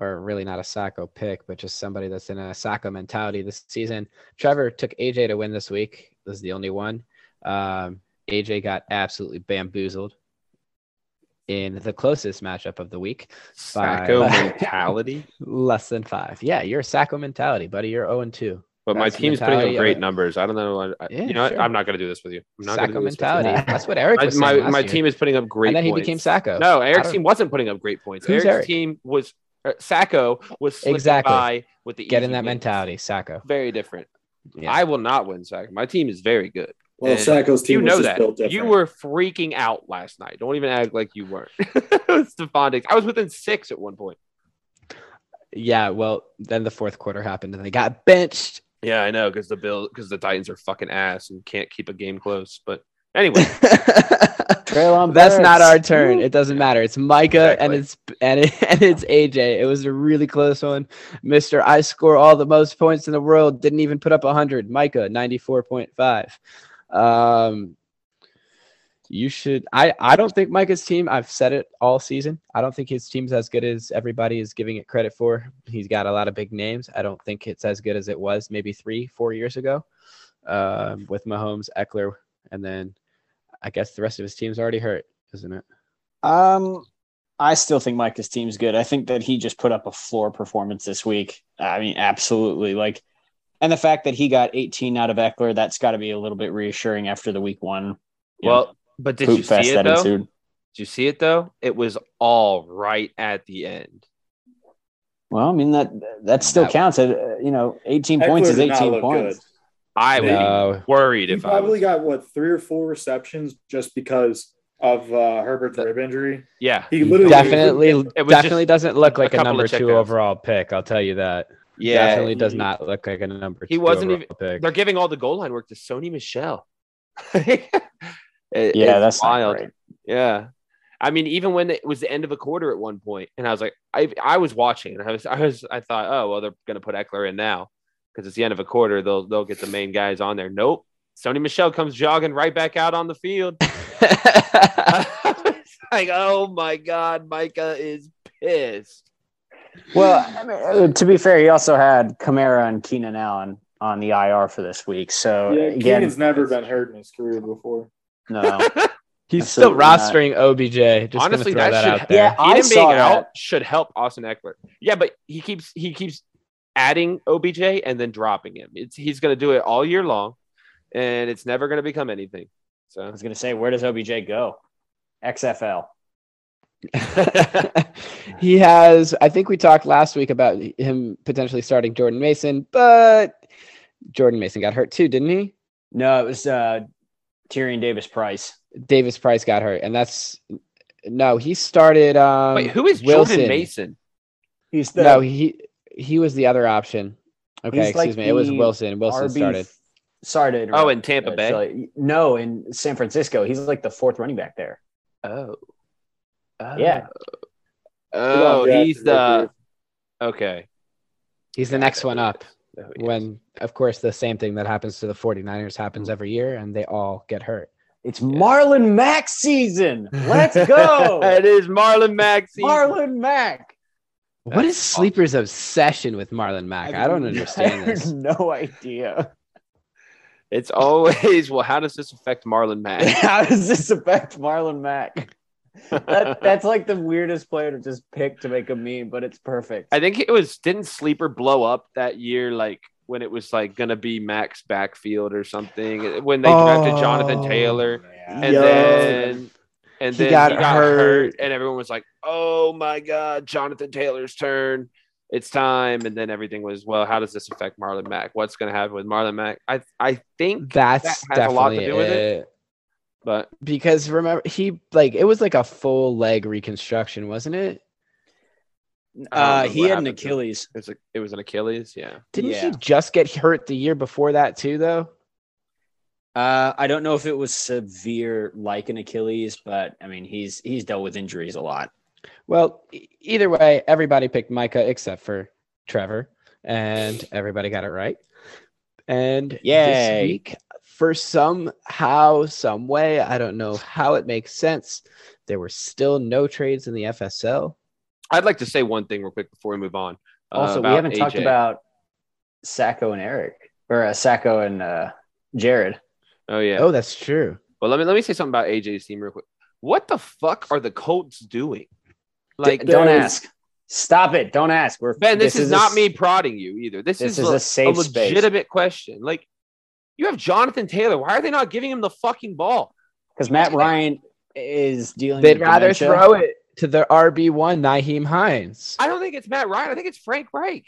or really not a Sacco pick, but just somebody that's in a Sacco mentality this season. Trevor took AJ to win this week. This is the only one. Um, AJ got absolutely bamboozled. in the closest matchup of the week. Sacco mentality. Less than five. Yeah, you're a Sacco mentality, buddy. You're 0 and 2. But my That's the team's putting up of great numbers. I don't know. I, I- Yeah, you know what? sure. I'm not going to do this with you. I'm not going to Sacco do this with you. mentality. That's what Eric My, was my, my team is putting up great and then he points. became Sacco. No, Eric's team wasn't putting up great points. Who's Eric's Eric? team was Sacco was Exactly. by with the Get in that wins. mentality, Sacco. Very different. Yeah. I will not win Sacco. My team is very good. Well, And Sacco's team you was know just that. built. You were freaking out last night. Don't even act like you weren't. Stefon Diggs. I was within six at one point. yeah, well, then the fourth quarter happened and they got benched. Yeah, I know because the Bill because the Titans are fucking ass and can't keep a game close. But anyway, Traylon That's not our turn. It doesn't matter. It's Micah and it's and it, and it's AJ. It was a really close one. Mister, I score all the most points in the world. Didn't even put up hundred. Micah ninety four point five. Um, you should. I I don't think Micah's team. I've said it all season. I don't think his team's as good as everybody is giving it credit for. He's got a lot of big names. I don't think it's as good as it was maybe three, four years ago, um, with Mahomes, Ekeler, and then I guess the rest of his team's already hurt, isn't it? Um, I still think Micah's team's good. I think that he just put up a floor performance this week. I mean, absolutely. Like, and the fact that he got 18 out of Ekeler, that's got to be a little bit reassuring after the week one. you know, well, but did you see it though? ensued. Did you see it though? It was all right at the end. Well, I mean that that still That- counts. Uh, you know, 18 Ekeler points is 18 points. good. I would No. be worried He if I probably got what three or four receptions just because of uh, Herbert's The- rib injury. Yeah, He literally Definitely, It was definitely doesn't look like a, couple of number two overall pick. I'll tell you that. yeah. definitely does not look like a number. He two wasn't even- pick. They're giving all the goal line work to Sony Michel. It- Yeah, it's that's not wild. great. Yeah. I mean, even when it was the end of a quarter at one point, and I was like, I I was watching, and I was I was I thought, oh well, they're gonna put Ekeler in now because it's the end of a quarter. They'll they'll get the main guys on there. Nope. Sony Michel comes jogging right back out on the field. Like, oh my god, Micah is pissed. Well, I mean, uh, to be fair, he also had Kamara and Keenan Allen on the IR for this week. So Yeah, again, Keenan's never been hurt in his career before. no. He's still Absolutely not. rostering OBJ. Just Honestly, throw that that, should- out there. Yeah, I Eden being saw out should help Austin Ekeler. Yeah, but he keeps he keeps adding OBJ and then dropping him. It's he's going to do it all year long, and it's never going to become anything. So I was going to say, where does OBJ go? XFL. he has. I think we talked last week about him potentially starting Jordan Mason, but Jordan Mason got hurt too, didn't he? No, it was uh, Tyrion Davis Price. Davis Price got hurt, and that's no. He started. Um, wait, who is Wilson. Jordan Mason? He's the no, he he was the other option. Okay, He's like excuse me. It was Wilson. Wilson RB started. Sorry to interrupt. Oh, in Tampa uh, Bay. Shelly. No, in San Francisco. He's like the fourth running back there. Oh, Oh. Yeah. Oh, Yeah, he's the okay. He's the next one up. Oh, yes. When, of course, the same thing that happens to the 49ers happens every year, and they all get hurt. It's Marlon Mack season. Let's go. it is Marlon Mack. season. Marlon Mack. What is That's Sleeper's obsession with Marlon Mack? I don't understand I this. no idea. It's always well. How does this affect Marlon Mack? How does this affect Marlon Mack? That, that's like the weirdest player to just pick to make a meme, but it's perfect. I think it was didn't Sleeper blow up that year, like when it was like gonna be Max backfield or something when they drafted Jonathan Oh, Taylor, and Yeah. then and He then got he got hurt. hurt. and everyone was like, "Oh my God, Jonathan Taylor's turn! It's time!" And then everything was, "Well, how does this affect Marlon Mack? What's gonna happen with Marlon Mack?" I I think, That's That has a lot to definitely do with it. it. but Because remember, he like it was like a full leg reconstruction, wasn't it? Uh, he had an happened to him. Achilles. it was a, it was an Achilles. Yeah, Didn't Yeah. he just get hurt the year before that too, though? Uh, I don't know if it was severe like an Achilles, but I mean he's he's dealt with injuries a lot. Well, either way, everybody picked Micah except for Trevor, and everybody got it right. And Yay. this week, for somehow, some way, I don't know how it makes sense, there were still no trades in the FSL. I'd like to say one thing real quick before we move on. uh, Also, we haven't talked about Sacco and Eric or uh, Sacco and uh, Jared. Oh yeah. Oh, that's true. Well, let me let me say something about AJ's team real quick. what the fuck are the Colts doing? Like, Like, don't ask. Stop it. Don't ask. We're Ben, this, is, a not s- me prodding you either. This, this is, is a, a safe a space. legitimate question. Like, you have Jonathan Taylor. Why are they not giving him the fucking ball? because Matt Ryan is dealing. They'd with rather dementia. throw it to the RB one, Nyheim Hines. I don't think it's Matt Ryan. I think it's Frank Reich.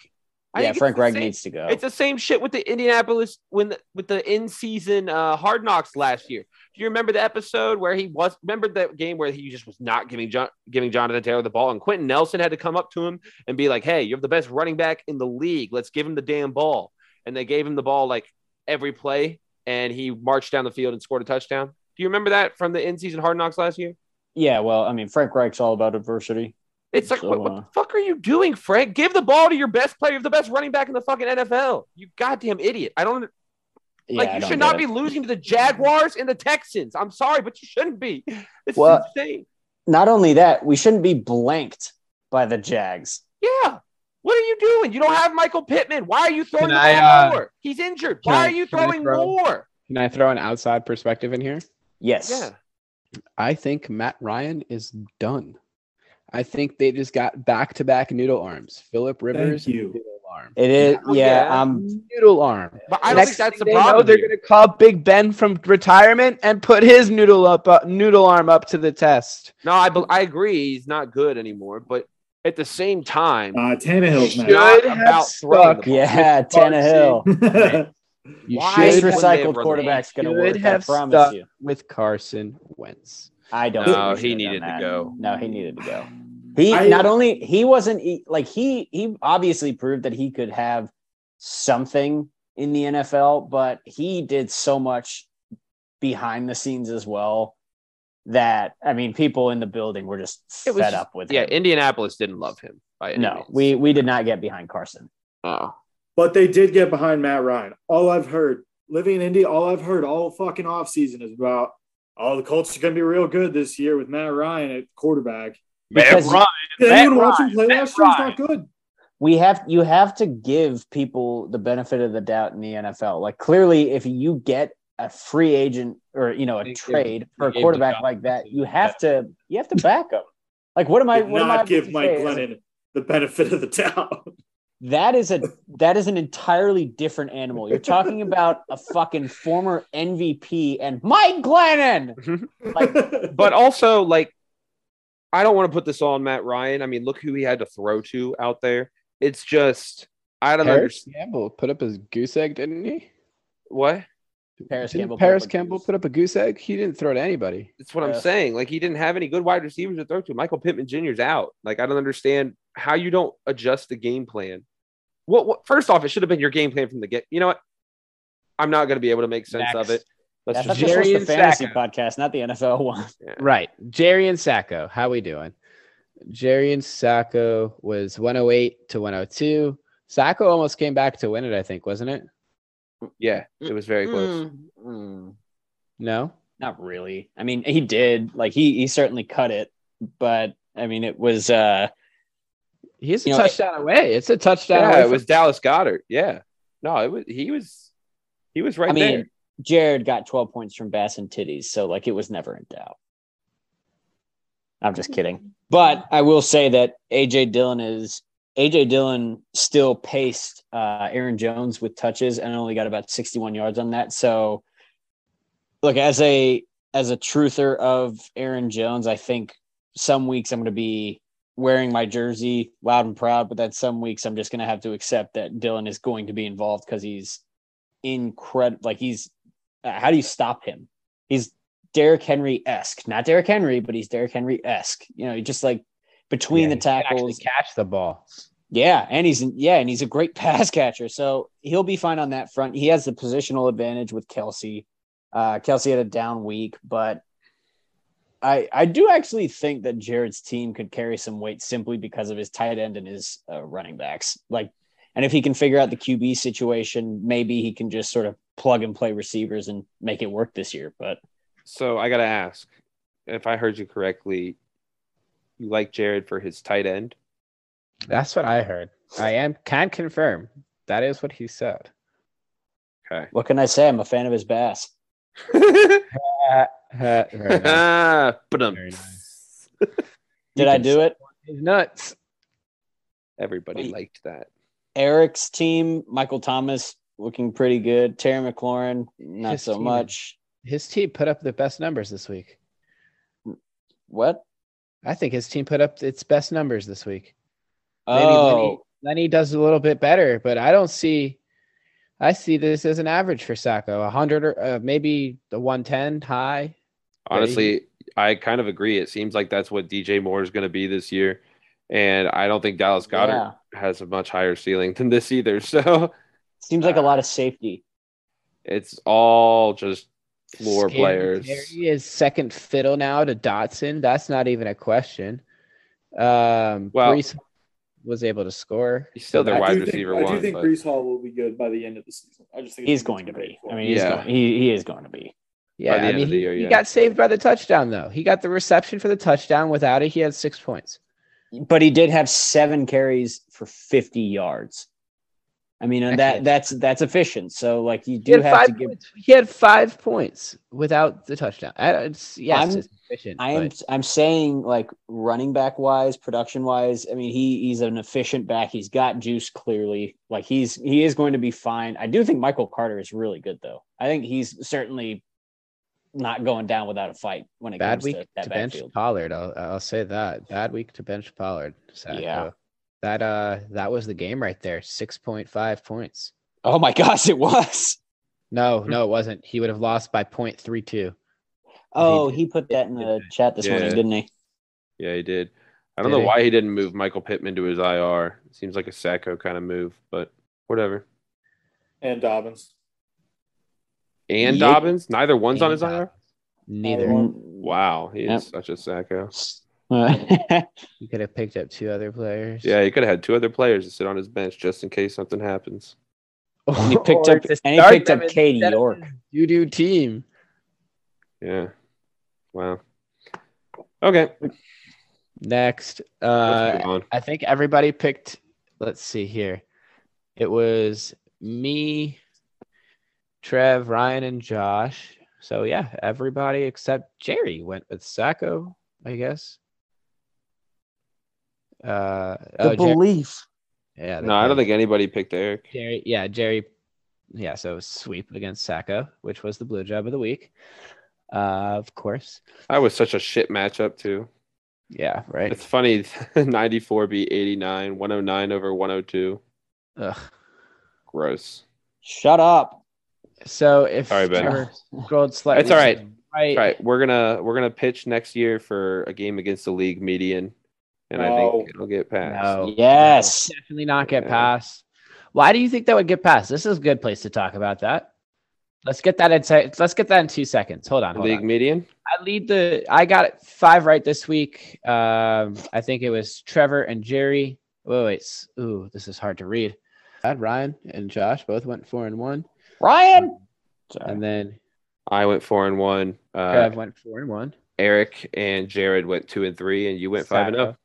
I Yeah, Frank Reich needs to go. It's the same shit with the Indianapolis when the, with the in season uh, Hard Knocks last year. Do you remember the episode where he was? Remember that game where he just was not giving John, giving Jonathan Taylor the ball, and Quenton Nelson had to come up to him and be like, "Hey, you have the best running back in the league. Let's give him the damn ball." And they gave him the ball like every play, and he marched down the field and scored a touchdown. Do you remember that from the in season Hard Knocks last year? yeah, well, I mean, Frank Reich's all about adversity. It's like, So, what, what the fuck are you doing, Frank? Give the ball to your best player, You're the best running back in the fucking NFL. You goddamn idiot. I don't Yeah, like I you don't should not it. be losing to the Jaguars and the Texans. I'm sorry, but you shouldn't be. It's Well- insane. Not only that, we shouldn't be blanked by the Jags. Yeah. What are you doing? You don't have Michael Pittman. Why are you throwing Can the I, uh, more? He's injured. Why I- are you throwing throw- more? Can I throw an outside perspective in here? Yes. Yeah. I think Matt Ryan is done. I think they just got back to back noodle arms. Philip Rivers, you. noodle arm. It is. Yeah. yeah. Um. Noodle arm. But I don't Next think that's the thing they know, problem. they're going to call Big Ben from retirement and put his noodle up, uh, noodle arm up to the test. No, I, be- I agree. He's not good anymore. But at the same time, Uh, Tannehill's Should not have about throwing the stuck ball. Yeah. Tannehill. You Why This should would have recycled have quarterback's going to work. Should I promise stuck. you. with Carson Wentz. I don't. No, think we he needed to go. No, he needed to go. He I- not only he wasn't like he he obviously proved that he could have something in the NFL, but he did so much behind the scenes as well that I mean, people in the building were just It was fed just- up with yeah, him. Indianapolis didn't love him. By any no, means. we we did not get behind Carson. Oh. But they did get behind Matt Ryan. All I've heard, living in Indy, all I've heard all fucking offseason is about, oh, the Colts are going to be real good this year with Matt Ryan at quarterback. Because Did Matt anyone watch him Ryan, play Matt last year? He's not good. we have you have to give people the benefit of the doubt in the NFL. Like clearly, if you get a free agent or you know a They trade for a quarterback like that, you have to you have to back them. Like what am I? Did What am I not give Mike say? Glennon the benefit of the doubt. That is a that is an entirely different animal. You're talking about a fucking former MVP and Mike Glennon. But also, like, I don't want to put this all on Matt Ryan. I mean, look who he had to throw to out there. It's just I don't Paris understand Campbell put up his goose egg, didn't he? what. Paris Didn't Campbell put Paris up a Campbell goose. put up a goose egg. He didn't throw to anybody. That's what I'm saying. Like he didn't have any good wide receivers to throw to. Michael Pittman Jr.'s out. Like I don't understand how you don't adjust the game plan. What, what first off, it should have been your game plan from the get. You know what? I'm not going to be able to make sense of it. Let's I just Jerry the and fantasy Sacco. podcast, not the NFL one. Right. Jerry and Sacco. How we doing? Jerry and Sacco was 108 to 102. Sacco almost came back to win it, I think, wasn't it? yeah, it was very close. Mm, mm, No. not really. I mean, he did. Like he he certainly cut it, but I mean, it was. uh He's a You know, touchdown away. It's a touchdown Yeah, away. it was Dallas Goedert. Yeah, no, it was he was he was right I mean, there. Jared got 12 points from Bass and Titties, so like it was never in doubt. I'm just kidding. But I will say that AJ Dillon is AJ Dillon still paced uh, Aaron Jones with touches and only got about 61 yards on that. So look, as a as a truther of Aaron Jones, I think some weeks I'm going to be wearing my jersey loud and proud, but then some weeks I'm just going to have to accept that Dillon is going to be involved because he's incredible. Like he's, uh, how do you stop him? He's Derrick Henry esque, not Derrick Henry, but he's Derrick Henry esque. You know, he just like between Yeah, the he can actually tackles. catch the ball. Yeah, and he's yeah, and he's a great pass catcher, so he'll be fine on that front. He has the positional advantage with Kelce. Uh, Kelce had a down week, but I I do actually think that Jared's team could carry some weight simply because of his tight end and his uh, running backs. Like, and if he can figure out the QB situation, maybe he can just sort of plug and play receivers and make it work this year. But So I got to ask if I heard you correctly. You like Jared for his tight end? That's what I heard. I am can confirm. That is what he said. Okay. what can I say? I'm a fan of his bass. Uh, Ha- very nice. Very nice. Did I do it? He's nuts. Everybody Wait. liked that. Eric's team, Michael Thomas looking pretty good. Terry McLaurin, not His so team. much. His team put up the best numbers this week. What? I think his team put up its best numbers this week. Maybe Lenny, Oh, Lenny does a little bit better, but I don't see. I see this as an average for Sacco, a hundred or uh, maybe the one ten high. Honestly, I kind of agree. It seems like that's what DJ Moore is going to be this year. And I don't think Dallas Goedert Yeah. Has a much higher ceiling than this either. So seems like a lot of safety. it's all just floor Scary players. He is second fiddle now to Dotson. That's not even a question. Um, Well- Breece was able to score. He's still their I wide do think- receiver I do think but- Breece Hall will be good by the end of the season. I just think He's it's going to be. I mean, he's Yeah. going, he he is going to be. Yeah, I mean, of the he, year, he got saved by the touchdown though. He got the reception for the touchdown. Without it, he had six points. But he did have seven carries for 50 yards. I mean, and that that's that's efficient. So like you do have to give points. He had five points without the touchdown. I, it's, yes, I'm- it's efficient. I am but I'm saying like running back wise, production wise. I mean, he he's an efficient back. He's got juice clearly. Like he's he is going to be fine. I do think Michael Carter is really good though. I think he's certainly not going down without a fight when it bad comes week to to, bench. Pollard. I'll, I'll say that. Bad week to bench Pollard. Sacco. Yeah. That uh that was the game right there. Six point five points. Oh my gosh, it was. No, no, it wasn't. He would have lost by 0.32. Oh, did- he put that in the chat this morning, didn't he? Yeah, he did. I don't Did know he? why he didn't move Michael Pittman to his IR. It seems like a Sacco kind of move, but whatever. And Dobbins. And Yep. Dobbins, neither one's on And his IR. Neither. Mm. Wow, he is Yep. such a Sacco. You could have picked up two other players. Yeah, he could have had two other players to sit on his bench just in case something happens. And he picked up- to and he picked up them Katie York. You Doo-doo team. Yeah. Wow. Okay. Next, uh. I think everybody picked. Let's see here. It was me, Trev, Ryan, and Josh. So yeah, everybody except Jerry went with Sacco, I guess. Uh, oh, Jer- belief. yeah. No, I don't think anybody picked Eric. Jerry. Yeah, Jerry. Yeah, so sweep against Sacco, which was the blue job of the week. Uh, of course. That was such a shit matchup too. Yeah, right. It's funny. 94 beat 89, 109 over 102. Ugh. Gross. Shut up. So if Sorry, Ben. Trevor scrolled slightly, It's all right. to the Right. All right, we're gonna we're gonna pitch next year for a game against the league median, and I No. think it'll get passed. No. Yes. Definitely not get Yeah. past. Why do you think that would get past? This is a good place to talk about that. Let's get that in. se- Let's get that in two seconds. Hold on. Hold league on. median. I lead the. I got it five right this week. Um, I think it was Trevor and Jerry. Wait, wait. s- Ooh, this is hard to read. I had Ryan and Josh both went four and one, Ryan. Sorry. and then I went four and one. Uh, Trev went four and one. Eric and Jared went two and three, and you went five and oh.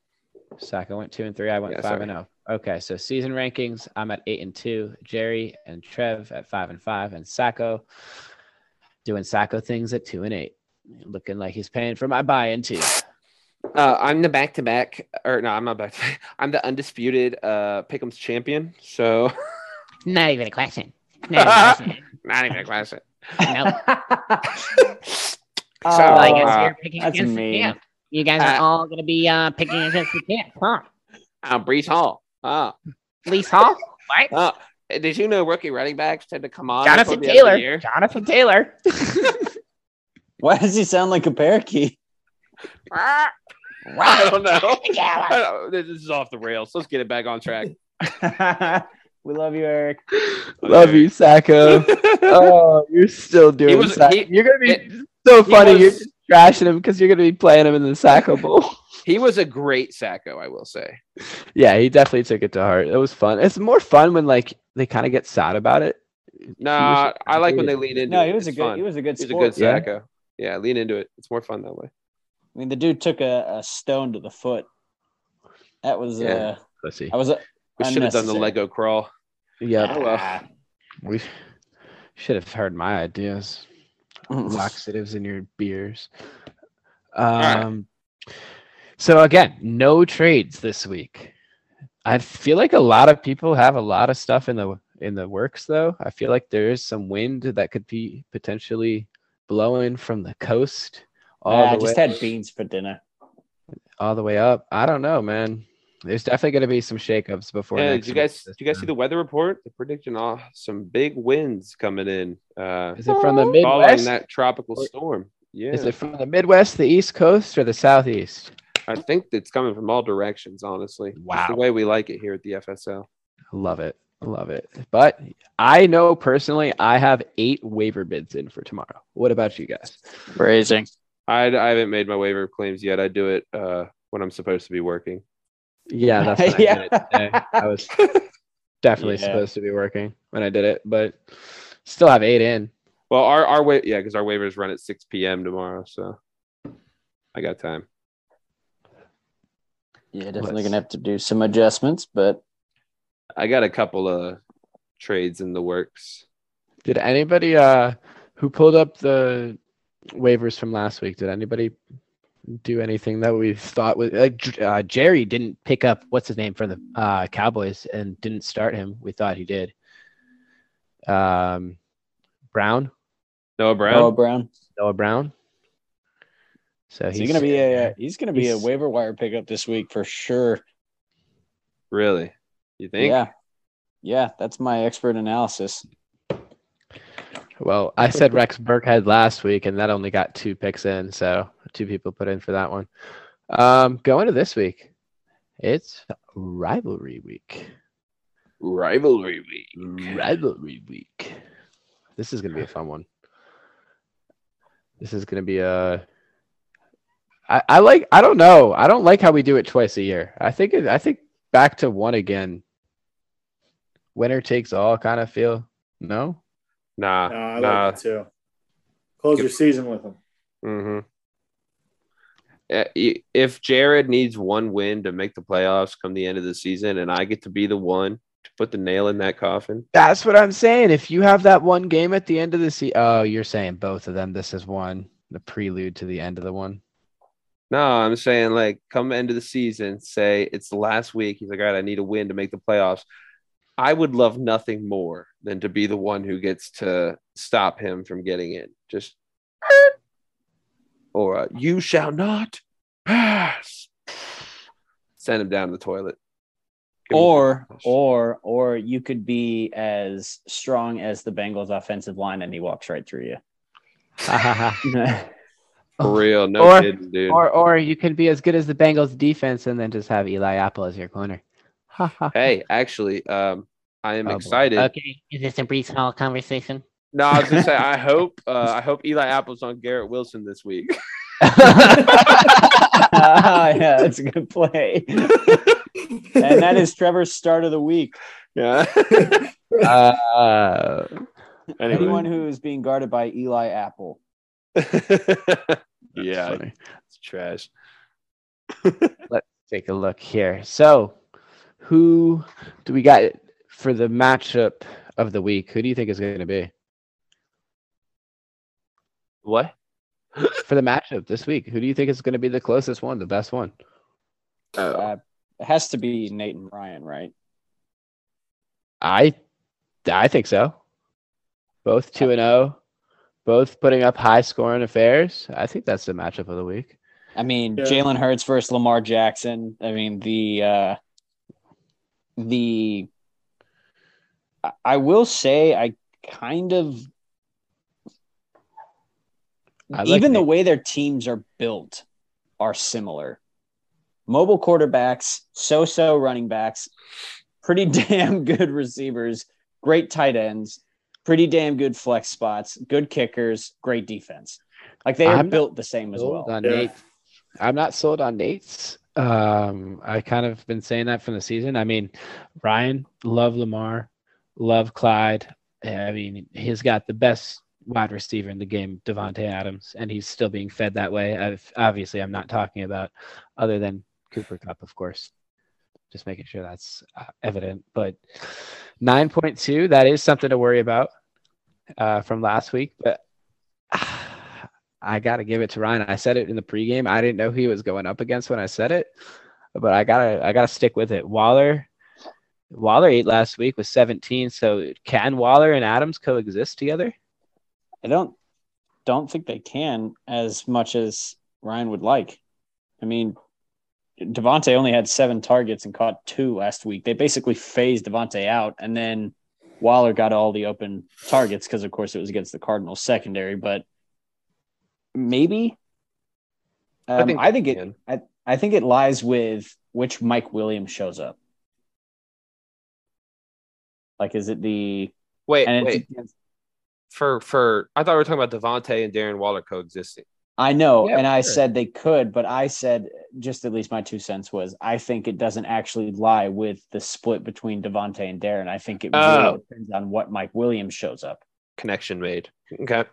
Sacco. zero. Went two and three. I went Yeah, five sorry. and zero. Okay, so season rankings, I'm at eight and two. Jerry and Trev at five and five, and Sacco doing Sacco things at two and eight. Looking like he's paying for my buy-in too. Uh, I'm the back to back, or no, I'm not back. I'm the undisputed uh, Pick'em's champion. So Not even a question. Not even a question. not even a question. No. So, Well, I guess uh, you're picking that's against mean. the champ. You guys are Uh, all going to be uh, picking against the champ, huh? uh, Breece Hall. Oh, Lease Hall? What? oh. Did you know rookie running backs tend to come on? Jonathan the end of the Taylor. year? Jonathan Taylor. Why does he sound like a parakeet? I don't know. I don't- This is off the rails. Let's get it back on track. we love you, Eric. Love you, Sacco. oh, you're still doing. was- Sac- he- you're gonna be it- so he funny. you're was- just trashing him because you're gonna be playing him in the Sacco Bowl. He was a great Sacco, I will say. yeah, he definitely took it to heart. It was fun. It's more fun when like they kind of get sad about it. Nah, I like when they lean into it. No, it. he was a good. fun. He was a good He's a good Yeah. Sacco. Yeah, lean into it. It's more fun that way. I mean, the dude took a, a stone to the foot. That was. Yeah. uh Pussy. I was. Uh, We should have done the Lego crawl. Yeah. Oh, well. ah, We should have heard my ideas. laxatives in your beers. right. Um, so again, no trades this week. I feel like a lot of people have a lot of stuff in the in the works, though. I feel like there is some wind that could be potentially blowing from the coast all I the just way had beans for dinner. all the way up. I don't know, man. There's definitely going to be some shakeups before. Yeah, next did you guys do you guys see the weather report? They're predicting uh, some big winds coming in. Uh, Is it from the following Midwest? that tropical storm. Yeah, Is it from the Midwest, the East Coast, or the Southeast? I think it's coming from all directions. Honestly, Just Wow. the way we like it here at the FSL. I love it. Love it. But I know personally, I have eight waiver bids in for tomorrow. What about you guys? Raising. I, I haven't made my waiver claims yet. I do it uh, when I'm supposed to be working. Yeah, that's when I Yeah. did today. I was definitely Yeah. supposed to be working when I did it, but still have eight in. Well, our our wa- yeah, because our waivers run at 6 p.m. tomorrow, so I got time. Yeah, definitely Let's- gonna have to do some adjustments, but I got a couple of trades in the works. Did anybody uh who pulled up the waivers from last week? Did anybody do anything that we thought was like uh, Jerry didn't pick up what's his name for the uh, Cowboys and didn't start him. We thought he did. Um, Brown, Noah Brown. Noah Brown. Noah Brown. So he's, he gonna be a he's gonna be a he's- waiver wire pickup this week for sure. Really? You think? Yeah. Yeah, that's my expert analysis. Well, I said Rex Burkhead last week, and that only got two picks in, so two people put in for that one. Um, going to this week, it's rivalry week. Rivalry week. Rivalry week. This is gonna be a fun one. This is gonna be a. I, I like. I don't know. I don't like how we do it twice a year. I think. It, I think back to one again. Winner takes all kind of feel. No. Nah. Uh, I nah. like it too. Close your season with them. Mm-hmm. If Jared needs one win to make the playoffs come the end of the season, and I get to be the one to put the nail in that coffin, That's what I'm saying. If you have that one game at the end of the season, oh, you're saying both of them. This is one, the prelude to the end of the one. no, I'm saying like come end of the season, say it's the last week. He's like, all right, I need a win to make the playoffs. I would love nothing more than to be the one who gets to stop him from getting in. Just or uh, you shall not pass. Send him down to the toilet. Give Or or or you could be as strong as the Bengals offensive line and he walks right through you. for real, no Or- kidding, dude. or or you could be as good as the Bengals defense and then just have Eli Apple as your corner. Hey, actually, um, I am Oh, boy. excited. Okay, is this a Breece Hall conversation? No, I was gonna say I hope uh, I hope Eli Apple's on Garrett Wilson this week. yeah, that's a good play. and that is Trevor's start of the week. yeah. uh, anyway. Anyone who is being guarded by Eli Apple. yeah, funny. it's trash. Let's take a look here. So, who do we got for the matchup of the week? Who do you think is going to be What? for the matchup this week? Who do you think is going to be the closest one, the best one? Oh, Uh, it has to be Nate and Ryan, right? I, I think so. Both two and zero, both putting up high scoring affairs. I think that's the matchup of the week. I mean, Yeah. Jalen Hurts versus Lamar Jackson. I mean, the uh the I- I will say I kind of I like even the Nate. way their teams are built are similar. Mobile quarterbacks, so-so running backs, pretty damn good receivers, great tight ends, pretty damn good flex spots, good kickers, great defense. Like they are I'm built the same as well. on Yeah. Nate. I'm not sold on Nate's. Um, I kind of been saying that from the season. I mean, Ryan, love Lamar, love Clyde. I mean, he's got the best wide receiver in the game, Davante Adams, and he's still being fed that way. I've, obviously, I'm not talking about other than Cooper Kupp, of course. Just making sure that's uh, evident. But 9.2, that is something to worry about uh, from last week. But I got to give it to Ryan. I said it in the pregame. I didn't know who he was going up against when I said it, but I gotta I gotta stick with it. Waller, Waller ate last week with 17. So can Waller and Adams coexist together? I don't don't think they can as much as Ryan would like. I mean, Davante only had seven targets and caught two last week. They basically phased Davante out, and then Waller got all the open targets because, of course, it was against the Cardinals secondary. But maybe um, I think I think it. I, I think it lies with which Mike Williams shows up. Like, is it the Wait, and wait. For for I thought we were talking about Davante and Darren Waller coexisting. I know, Yeah, and I sure. said they could, but I said just at least my two cents was I think it doesn't actually lie with the split between Davante and Darren. I think it really Oh. depends on what Mike Williams shows up. Connection made. Okay.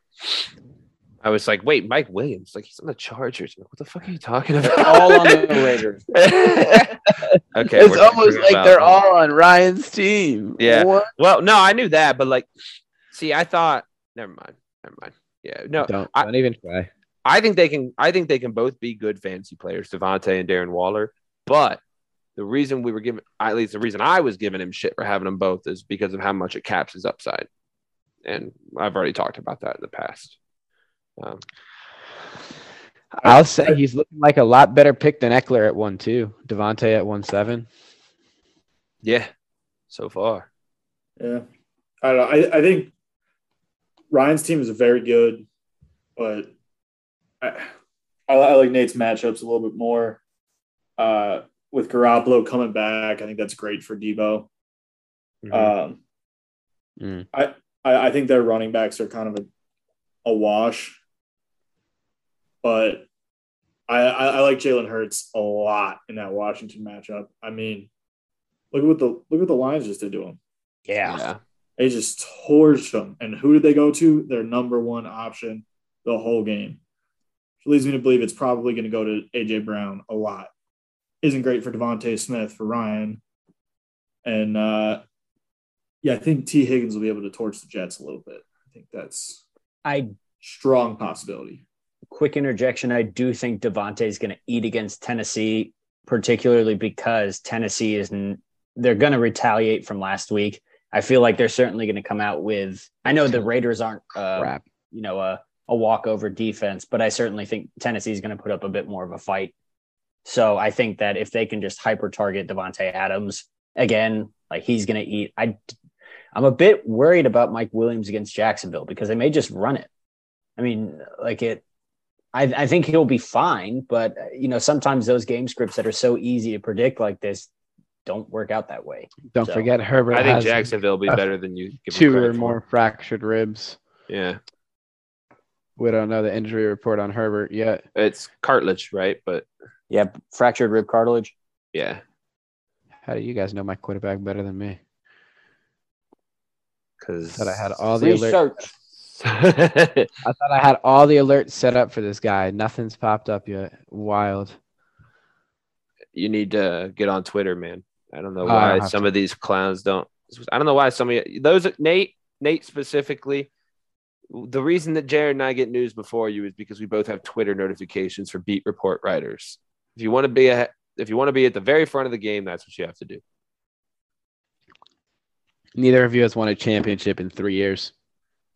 I was like, wait, Mike Williams, like he's on the Chargers. What the fuck are you talking about? all on the Raiders. okay. it's almost like about- they're all on Ryan's team. Yeah. What? Well, no, I knew that, but like, see, I thought, never mind, never mind. Yeah, no, Don't I- don't even try. I think they can. I think they can both be good fantasy players, Davante and Darren Waller. But the reason we were giving, at least the reason I was giving him shit for having them both, is because of how much it caps his upside. And I've already talked about that in the past. Um, I'll say he's looking like a lot better pick than Ekeler at one two. Davante at one seven. yeah, so far. Yeah, I don't know. I, I think Ryan's team is very good, but I, I, I like Nate's matchups a little bit more. Uh, with Garoppolo coming back, I think that's great for Deebo. Mhm. Um, Mm. I, I I think their running backs are kind of a, a wash, but I, I, I like Jalen Hurts a lot in that Washington matchup. I mean, look at what the look what the Lions just did to him. Yeah. They just torched them. And who did they go to? Their number one option the whole game. Which leads me to believe it's probably going to go to AJ Brown a lot. Isn't great for DeVonta Smith for Ryan. And uh, yeah, I think Tee Higgins will be able to torch the Jets a little bit. I think that's I strong possibility. Quick interjection. I do think Davante is going to eat against Tennessee, particularly because Tennessee is they're going to retaliate from last week. I feel like they're certainly going to come out with. I know the Raiders aren't, uh, you know, a, a walkover defense, but I certainly think Tennessee is going to put up a bit more of a fight. So I think that if they can just hyper target Davante Adams again, like he's going to eat. I, I'm a bit worried about Mike Williams against Jacksonville because they may just run it. I mean, like it. I, I think he'll be fine, but uh, you know, sometimes those game scripts that are so easy to predict like this don't work out that way. Don't So, forget Herbert I think has Jacksonville will be better than you give him two credit or for. more fractured ribs. Yeah, We don't know the injury report on Herbert yet. it's cartilage, right? But Yeah, fractured rib cartilage. yeah, How do you guys know my quarterback better than me? because Thought I had all the alerts. Research. I thought I had all the alerts set up for this guy. Nothing's popped up yet. Wild. you need to get on Twitter, man. I don't know Oh, why some to. of these clowns don't. I don't know why some of you, those Nate, Nate specifically. The reason that Jared and I get news before you is because we both have Twitter notifications for beat report writers. If you want to be a, if you want to be at the very front of the game, that's what you have to do. Neither of you has won a championship in three years.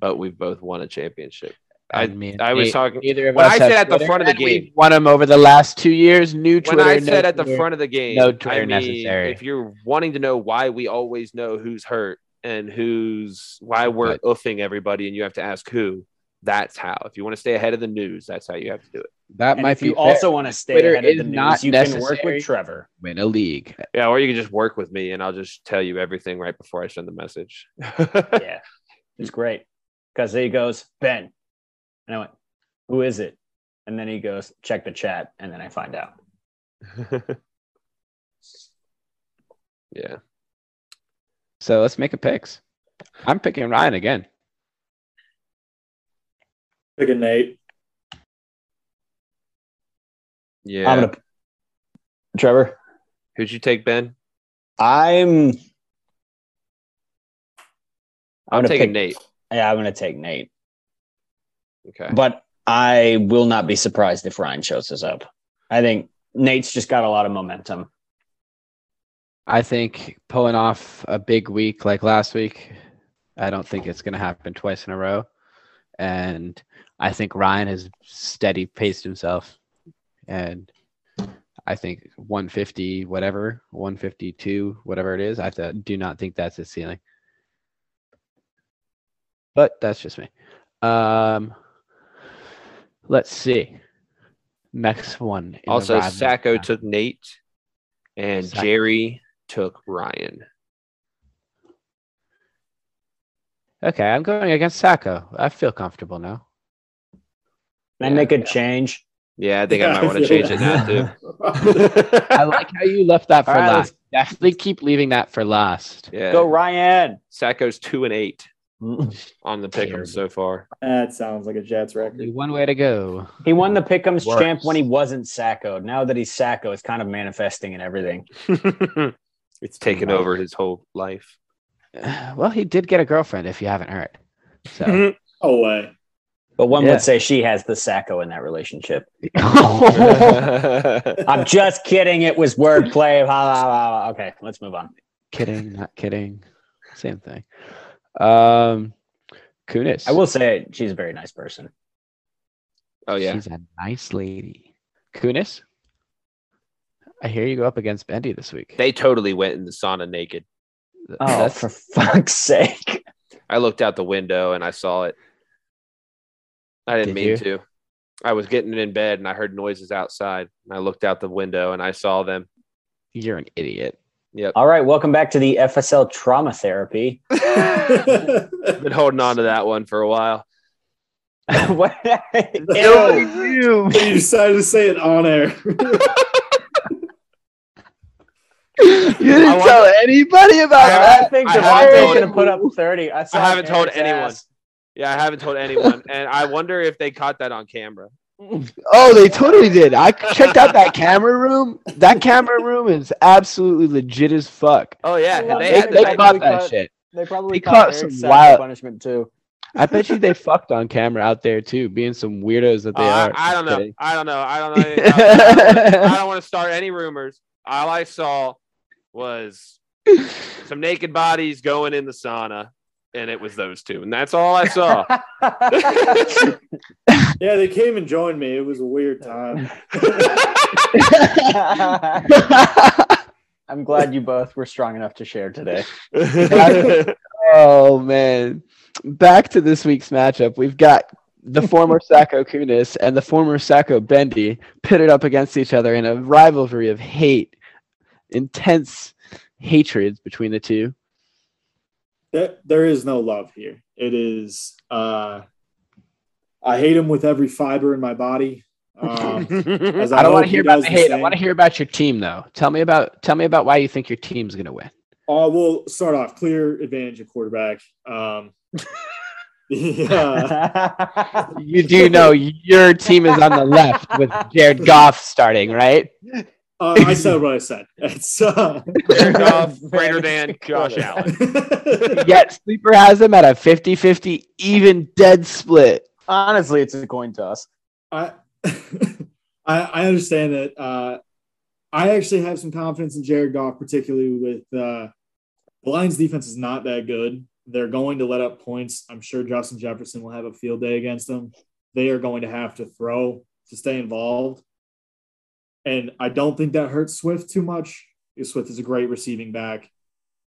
But we've both won a championship. I, I- mean, I was nei- talking- Neither of when us I have said at the front of the and we've game- won them over the last two years. New Twitter. when I no said at the Twitter. front of the game, no Twitter I mean, necessary. if you're wanting to know why we always know who's hurt and who's why we're Right. oofing everybody, and you have to ask who. That's how. If you want to stay ahead of the news, that's how you have to do it. that And might if be you fair. also want to stay Twitter ahead of the news, not you can work with Trevor. win a league. Yeah, or you can just work with me, and I'll just tell you everything right before I send the message. yeah, it's great because he goes Ben, and I went, "Who is it?" And then he goes, "Check the chat," and then I find out. yeah. So let's make a picks. I'm picking Ryan again. Picking Nate. Yeah. I'm gonna, Trevor. Who'd you take, Ben? I'm. I'm, gonna taking pick- Nate. Yeah, I'm gonna take Nate. Okay. But I will not be surprised if Ryan shows us up. I think Nate's just got a lot of momentum. I think pulling off a big week like last week, I don't think it's going to happen twice in a row. And I think Ryan has steady paced himself. And I think 150, whatever, 152, whatever it is, I th- do not think that's his ceiling. But that's just me. Um, let's see. Next one. Also, rivalry Sacco round. took Nate, and Sacco. Jerry took Ryan. Okay, I'm going against Sacco. I feel comfortable now. Can I Yeah. make a change? Yeah, I think I might want to feel change it now too. I like how you left that for All right, last. Definitely keep leaving that for last. Yeah, Go Ryan. Sacco's two and eight on the pick'em so far. that sounds like a Jets record. Only one way to go. He won the Pick'ems Works. champ when he wasn't Sacco. Now that he's Sacco, it's kind of manifesting in everything. it's taken over his whole life. Well, he did get a girlfriend. If you haven't heard, so Oh way. But one Yeah. would say she has the Sacco in that relationship. I'm just kidding. It was wordplay. Okay, let's move on. kidding, not kidding, same thing. Um, Kunis. I will say she's a very nice person. oh yeah. She's a nice lady. Kunis. I hear you go up against Bendy this week. They totally went in the sauna naked. Oh, that's- for fuck's sake. I looked out the window and I saw it. I didn't Did mean you? to. I was getting in bed and I heard noises outside. And I looked out the window and I saw them. you're an idiot. Yep. All right, welcome back to the FSL trauma therapy. Been holding on to that one for a while. What- you decided to say it on air. You didn't I want- tell anybody about I I think I the haven't Davante's gonna put up 30. I, I haven't told anyone. ass. Yeah, I haven't told anyone. and I wonder if they caught that on camera. Oh, they totally did. I checked out that camera room. That camera room is absolutely legit as fuck. Oh yeah, Well, they They, had they the caught that caught- shit. They probably They caught caught some wild- punishment too. I bet you they fucked on camera out there too, being some weirdos that they Uh, are. I don't know. I don't know. I don't know. anything about that. I don't want to start any rumors. All I saw was some naked bodies going in the sauna, and it was those two, and that's all I saw. yeah, they came and joined me. It was a weird time. I'm glad you both were strong enough to share today. oh man. Back to this week's matchup. We've got the former Sacco Kunis and the former Sacco Bendy pitted up against each other in a rivalry of hate, intense hatred between the two. There, there is no love here. It is. Uh, I hate him with every fiber in my body. Um, as I don't want hope to he hear about the hate. I want to hear about your team though. Tell me about tell me about why you think your team's gonna win. Uh, we'll start off clear advantage of quarterback. Um, yeah, You do know your team is on the left with Jared Goff starting, right? uh, I said what I said. It's uh, Jared Goff greater than Josh Allen. Yet Sleeper has them at a 50-50 even dead split. Honestly, it's a coin toss. I, I I understand that. Uh, I actually have some confidence in Jared Goff, particularly with uh, the Lions' defense is not that good. They're going to let up points. I'm sure Justin Jefferson will have a field day against them. They are going to have to throw to stay involved. And I don't think that hurts Swift too much. Swift is a great receiving back.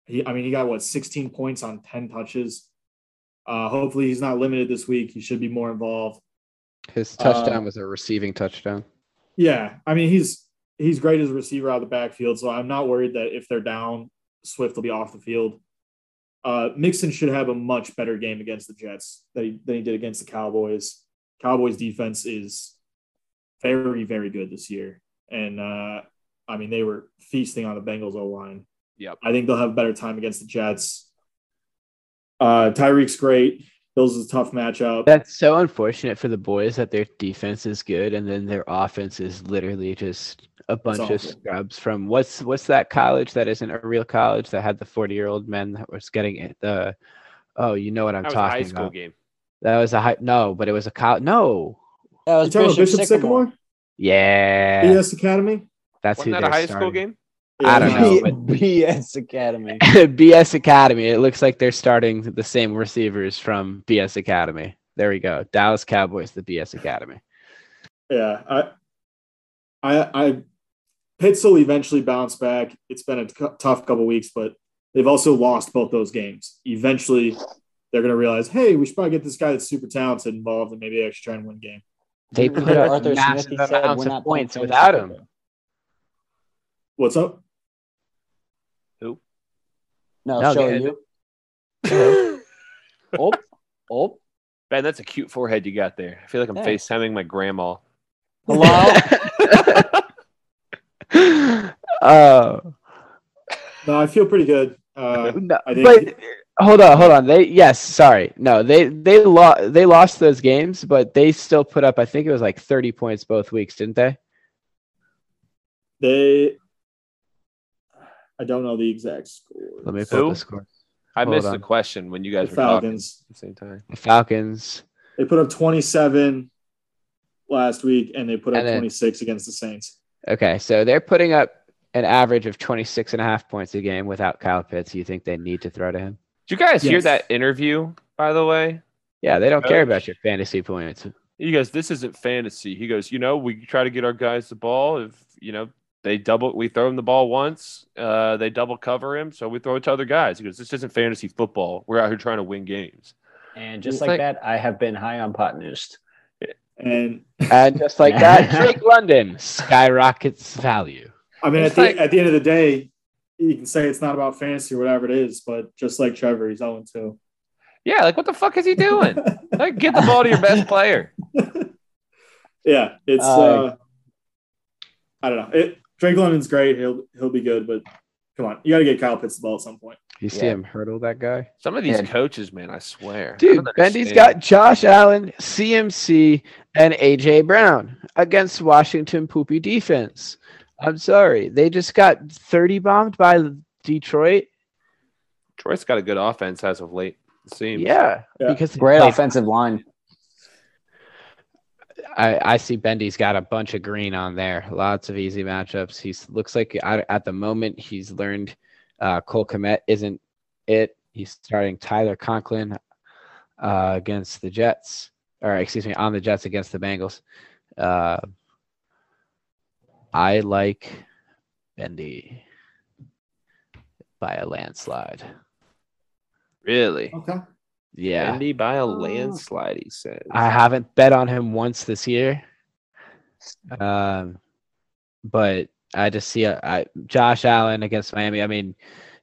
He, I mean, he got what 16 points on 10 touches. Uh, hopefully, he's not limited this week. He should be more involved. His touchdown Um, was a receiving touchdown. Yeah, I mean he's he's great as a receiver out of the backfield, so I'm not worried that if they're down, Swift will be off the field. Uh, Mixon should have a much better game against the Jets than he, than he did against the Cowboys. Cowboys defense is very very good this year, and uh, I mean they were feasting on the Bengals O line. Yep. I think they'll have a better time against the Jets. Uh, Tyreek's great. Bills is a tough matchup. That's so unfortunate for the boys that their defense is good and then their offense is literally just a bunch of scrubs from what's what's that college that isn't a real college that had the 40 year old men that was getting it the oh you know what I'm That was a talking high school about game. that was a high no but it was a college no That was You Bishop, Bishop Sycamore. Sycamore? Yeah, BS Academy? that's Wasn't who that a they're high school starting. game? I don't know, but- BS Academy. BS Academy. It looks like they're starting the same receivers from BS Academy. There we go. Dallas Cowboys, the BS Academy. Yeah, I, I, I, Pitts will eventually bounce back. It's been a t- tough couple weeks, but they've also lost both those games. Eventually, they're going to realize, hey, we should probably get this guy that's super talented involved, and maybe actually try and win a game. They put up Arthur Smith, massive he said, amounts "We're of points without him. What's up? Who? No, No, show go you. Oh, oh, Ben, that's a cute forehead you got there. I feel like I'm Thanks. FaceTiming my grandma. hello. oh, No, I feel pretty good. Uh, no, I think- but hold on, hold on. They yes, sorry, no, they they lost they lost those games, but they still put up. I think it was like thirty points both weeks, didn't they? they, I don't know the exact score. Let me pull the score. I Hold missed on. the question when you The guys were talking Falcons. at the same time. The Falcons. They put up 27 last week, and they put up 26 against the Saints. Okay, so they're putting up an average of 26 and a half points a game without Kyle Pitts. You think they need to throw to him? Did you guys hear that interview, by the way? Yeah, they don't care about your fantasy points. He goes, This isn't fantasy. He goes, You know, we try to get our guys the ball. If, you know, they double, we throw him the ball once, uh, they double cover him. So we throw it to other guys. He goes, This isn't fantasy football. We're out here trying to win games. And just like, like- that, I have been high on pot news. And And just like that, Drake London skyrockets value. I mean, It's at the, like- at the end of the day, you can say it's not about fantasy or whatever it is, but just like Trevor, he's 0 2. Yeah, like what the fuck is he doing? like, get the ball to your best player. yeah, it's Uh, uh, I don't know. It, Drake London's great. He'll he'll be good, but come on, you got to get Kyle Pitts the ball at some point. You see Yeah. him hurdle that guy? Some of these Yeah. coaches, man, I swear. Dude, don't Bendy's understand. got Josh Allen, CMC, and AJ Brown against Washington poopy defense. I'm sorry. They just got 30 bombed by Detroit. Detroit's got a good offense as of late. It seems. Yeah. Yeah. Because Great like, offensive line. I, I see Bendy's got a bunch of green on there. Lots of easy matchups. He looks like at, at the moment he's learned uh, Cole Kmet isn't it. He's starting Tyler Conklin uh, against the Jets, or excuse me, on the Jets against the Bengals. Uh, I like Bendy by a landslide. Really? Okay. Yeah. Bendy by a landslide, he says. I haven't bet on him once this year. Um, but I just see a, I, Josh Allen against Miami. I mean,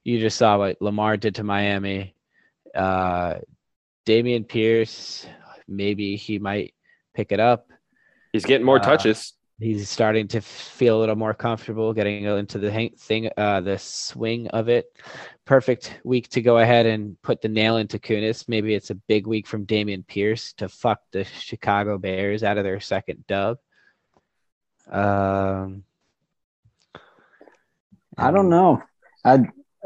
you just saw what Lamar did to Miami. Uh, Dameon Pierce, maybe he might pick it up. He's getting more Uh, touches. He's starting to feel a little more comfortable getting into the hang- thing, uh, the swing of it. Perfect week to go ahead and put the nail into Kunis. Maybe it's a big week from Dameon Pierce to fuck the Chicago Bears out of their second dub. Um, I don't know. I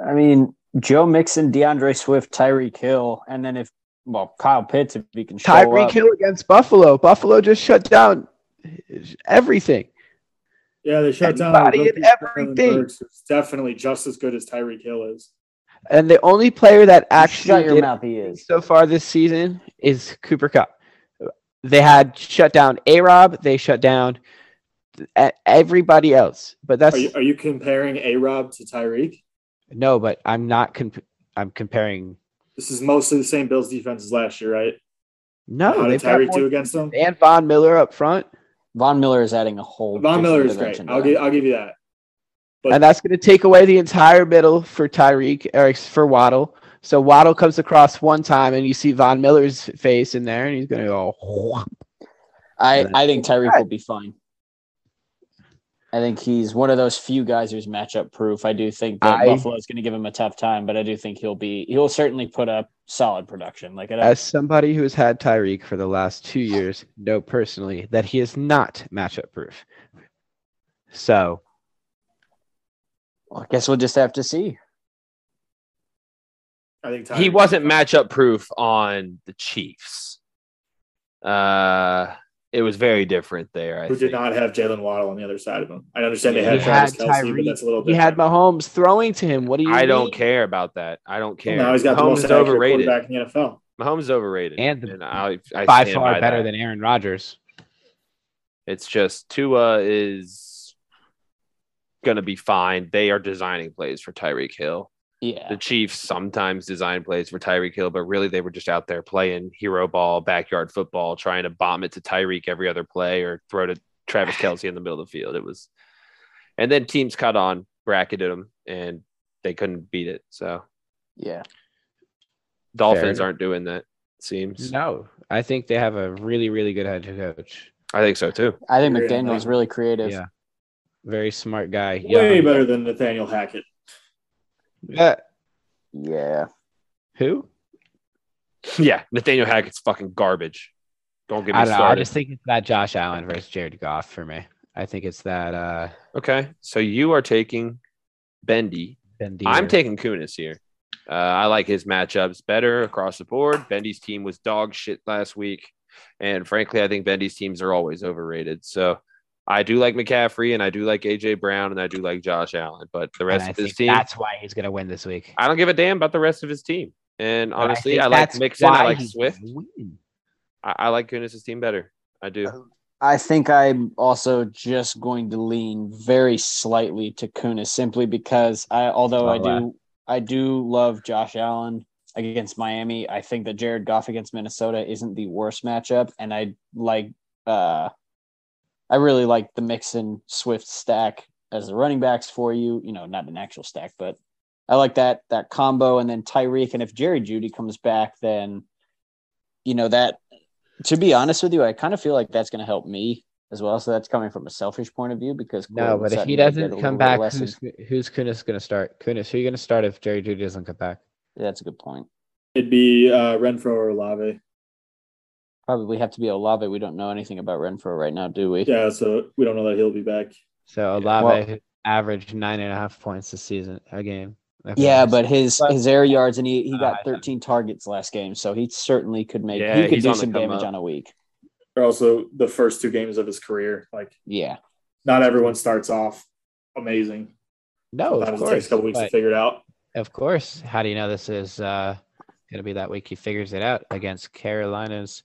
I mean, Joe Mixon, DeAndre Swift, Tyreek Hill, and then if well, Kyle Pitts if he can show Tyreek up. Hill against Buffalo. Buffalo just shut down everything. Yeah, they shut down Anybody and everything. Burks, who's definitely just as good as Tyreek Hill is. And the only player that actually Shut your did mouth, he is. so far this season is Cooper Kupp. They had shut down A Rob, they shut down everybody else. But that's Are you, are you comparing A Rob to Tyreek? no, but I'm not comp- I'm comparing This is mostly the same Bills defense as last year, right? no, How did they've Tyreek more- do against them? and Von Miller up front. Von Miller is adding a whole. Von Miller is great. I'll give, I'll give you that. But- and that's going to take away the entire middle for Tyreek or for Waddle. So Waddle comes across one time, and you see Von Miller's face in there, and he's going to go. whomp. I, I think Tyreek will be fine. I think he's one of those few guys who's matchup proof. I do think that I- Buffalo is going to give him a tough time, but I do think he'll be he'll certainly put up solid production. Like I As somebody who has had Tyreek for the last two years, know personally that he is not matchup proof. So I guess we'll just have to see. I think Tyreek he wasn't matchup proof on the Chiefs. Uh, It was very different there. I who did not have Jaylen Waddle on the other side of him. I understand they had He Travis had Kelce, but Tyreek. that's a little He had Mahomes throwing to him. What do you? I don't care about that. I don't care. now he's got the Mahomes most overrated. quarterback in the NFL. Mahomes is overrated, And the- I, I By stand far better that. than Aaron Rodgers. It's just Tua is going to be fine. They are designing plays for Tyreek Hill. Yeah. The Chiefs sometimes design plays for Tyreek Hill, but really they were just out there playing hero ball, backyard football, trying to bomb it to Tyreek every other play or throw to Travis Kelce in the middle of the field. It was, and then teams caught on, bracketed them, and they couldn't beat it. So Yeah. Dolphins aren't doing that. it Seems No, I think they have a really, really good head coach. I think so too. I think Agree on McDaniel's really creative. Yeah, very smart guy. Way Young. better than Nathaniel Hackett. Uh, Yeah. who? Yeah, Nathaniel Hackett's fucking garbage. Don't get me I don't know. I just think it's that Josh Allen versus Jared Goff for me. I think it's that uh Okay, so you are taking Bendy. Bendy. I'm taking Kunis here. Uh, I like his matchups better across the board. Bendy's team was dog shit last week, and frankly, I think Bendy's teams are always overrated. So I do like McCaffrey, and I do like AJ Brown, and I do like Josh Allen. But the rest of his team, That's why he's gonna win this week. I don't give a damn about the rest of his team. And But I honestly, think I, like that's Mixon. I like Swift. I, I like Kunis' team better. I do. I think I'm also just going to lean very slightly to Kunis simply because I although I wow. do I do love Josh Allen against Miami. I think that Jared Goff against Minnesota isn't the worst matchup. And I like uh I really like the Mixon Swift stack as the running backs for you. You know, not an actual stack, but I like that that combo. And then Tyreek. And if Jerry Jeudy comes back, then you know that to be honest with you, I kind of feel like that's going to help me as well. So that's coming from a selfish point of view because No, Courtland but if he doesn't come back, who's who's Kunis gonna start? Kunis, who are you gonna start if Jerry Jeudy doesn't come back? Yeah, that's a good point. It'd be uh, Renfro or Olave. Probably have to be Olave. We don't know anything about Renfro right now, do we? Yeah, so we don't know that he'll be back. So Yeah, Olave averaged nine and a half points this season a game. Yeah, but his But- his air yards and he, he got I- 13 targets last game, so he certainly could make Yeah, he could do some damage up. on a week. Or also the first two games of his career. Like, Yeah, not everyone starts off amazing. no, of Sometimes it course, takes a couple weeks to but- figure it out. of course. How do you know this is uh, gonna be that week? He figures it out against Carolina's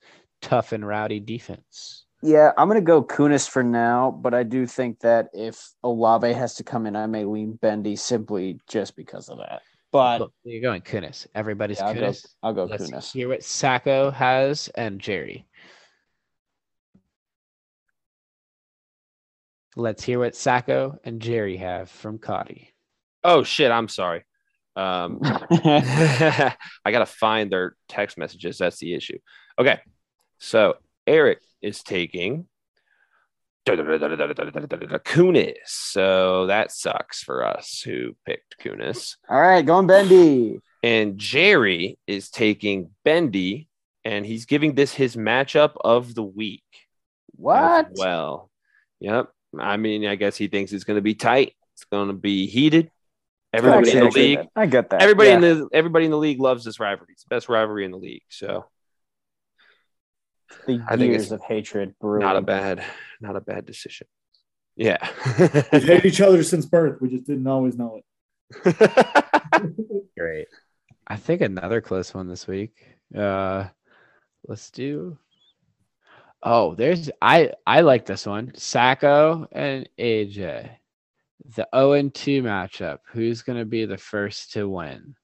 tough and rowdy defense. yeah. I'm gonna go Kunis for now, but I do think that if Olave has to come in, I may lean Bendy simply just because of that. But Look, you're going Kunis. Everybody's yeah, I'll go Kunis. I'll go Let's Kunis. hear what Sacco has and Jerry. Let's hear what Sacco and Jerry have from Cotty. Oh shit! I'm sorry. Um, I gotta find their text messages. That's the issue. Okay, so Eric is taking Kunis. So that sucks for us who picked Kunis. All right, going Bendy. And Jerry is taking Bendy, and he's giving this his matchup of the week. What? well, yep. I mean, I guess he thinks it's going to be tight. It's going to be heated. Everybody in the league, I get that. everybody Yeah. in the everybody in the league loves this rivalry. It's the best rivalry in the league. So the I think years it's of hatred brewing. not a bad, not a bad decision. Yeah. We've hated each other since birth. We just didn't always know it. Great. I think another close one this week. Uh let's do Oh, there's I I like this one. Sacco and AJ. The 0 and 2 matchup. Who's gonna be the first to win?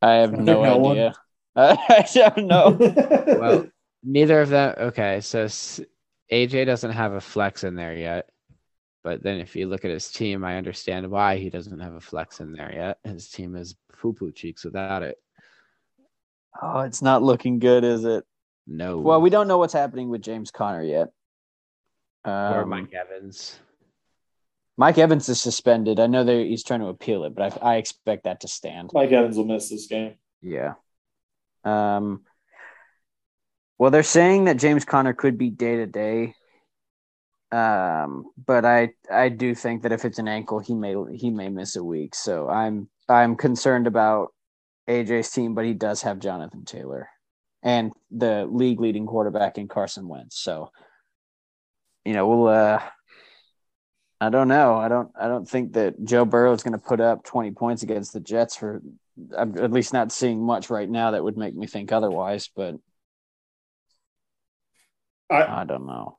I have no, No one. Idea. I don't know. Well, neither of them. Okay, so AJ doesn't have a flex in there yet. But then if you look at his team, I understand why he doesn't have a flex in there yet. His team is poo poo cheeks without it. oh, it's not looking good, is it? No. Well, we don't know what's happening with James Conner yet. or Um, Mike Evans. Mike Evans is suspended. I know that he's trying to appeal it, but I, I expect that to stand. Mike Evans will miss this game. Yeah. Um. Well, they're saying that James Conner could be day to day. Um, but I I do think that if it's an ankle, he may he may miss a week. So I'm I'm concerned about AJ's team, but he does have Jonathan Taylor. and the league leading quarterback in Carson Wentz. So, you know, we'll. uh I don't know. I don't. I don't think that Joe Burrow is going to put up 20 points against the Jets. For I'm at least not seeing much right now that would make me think otherwise. But I, I don't know.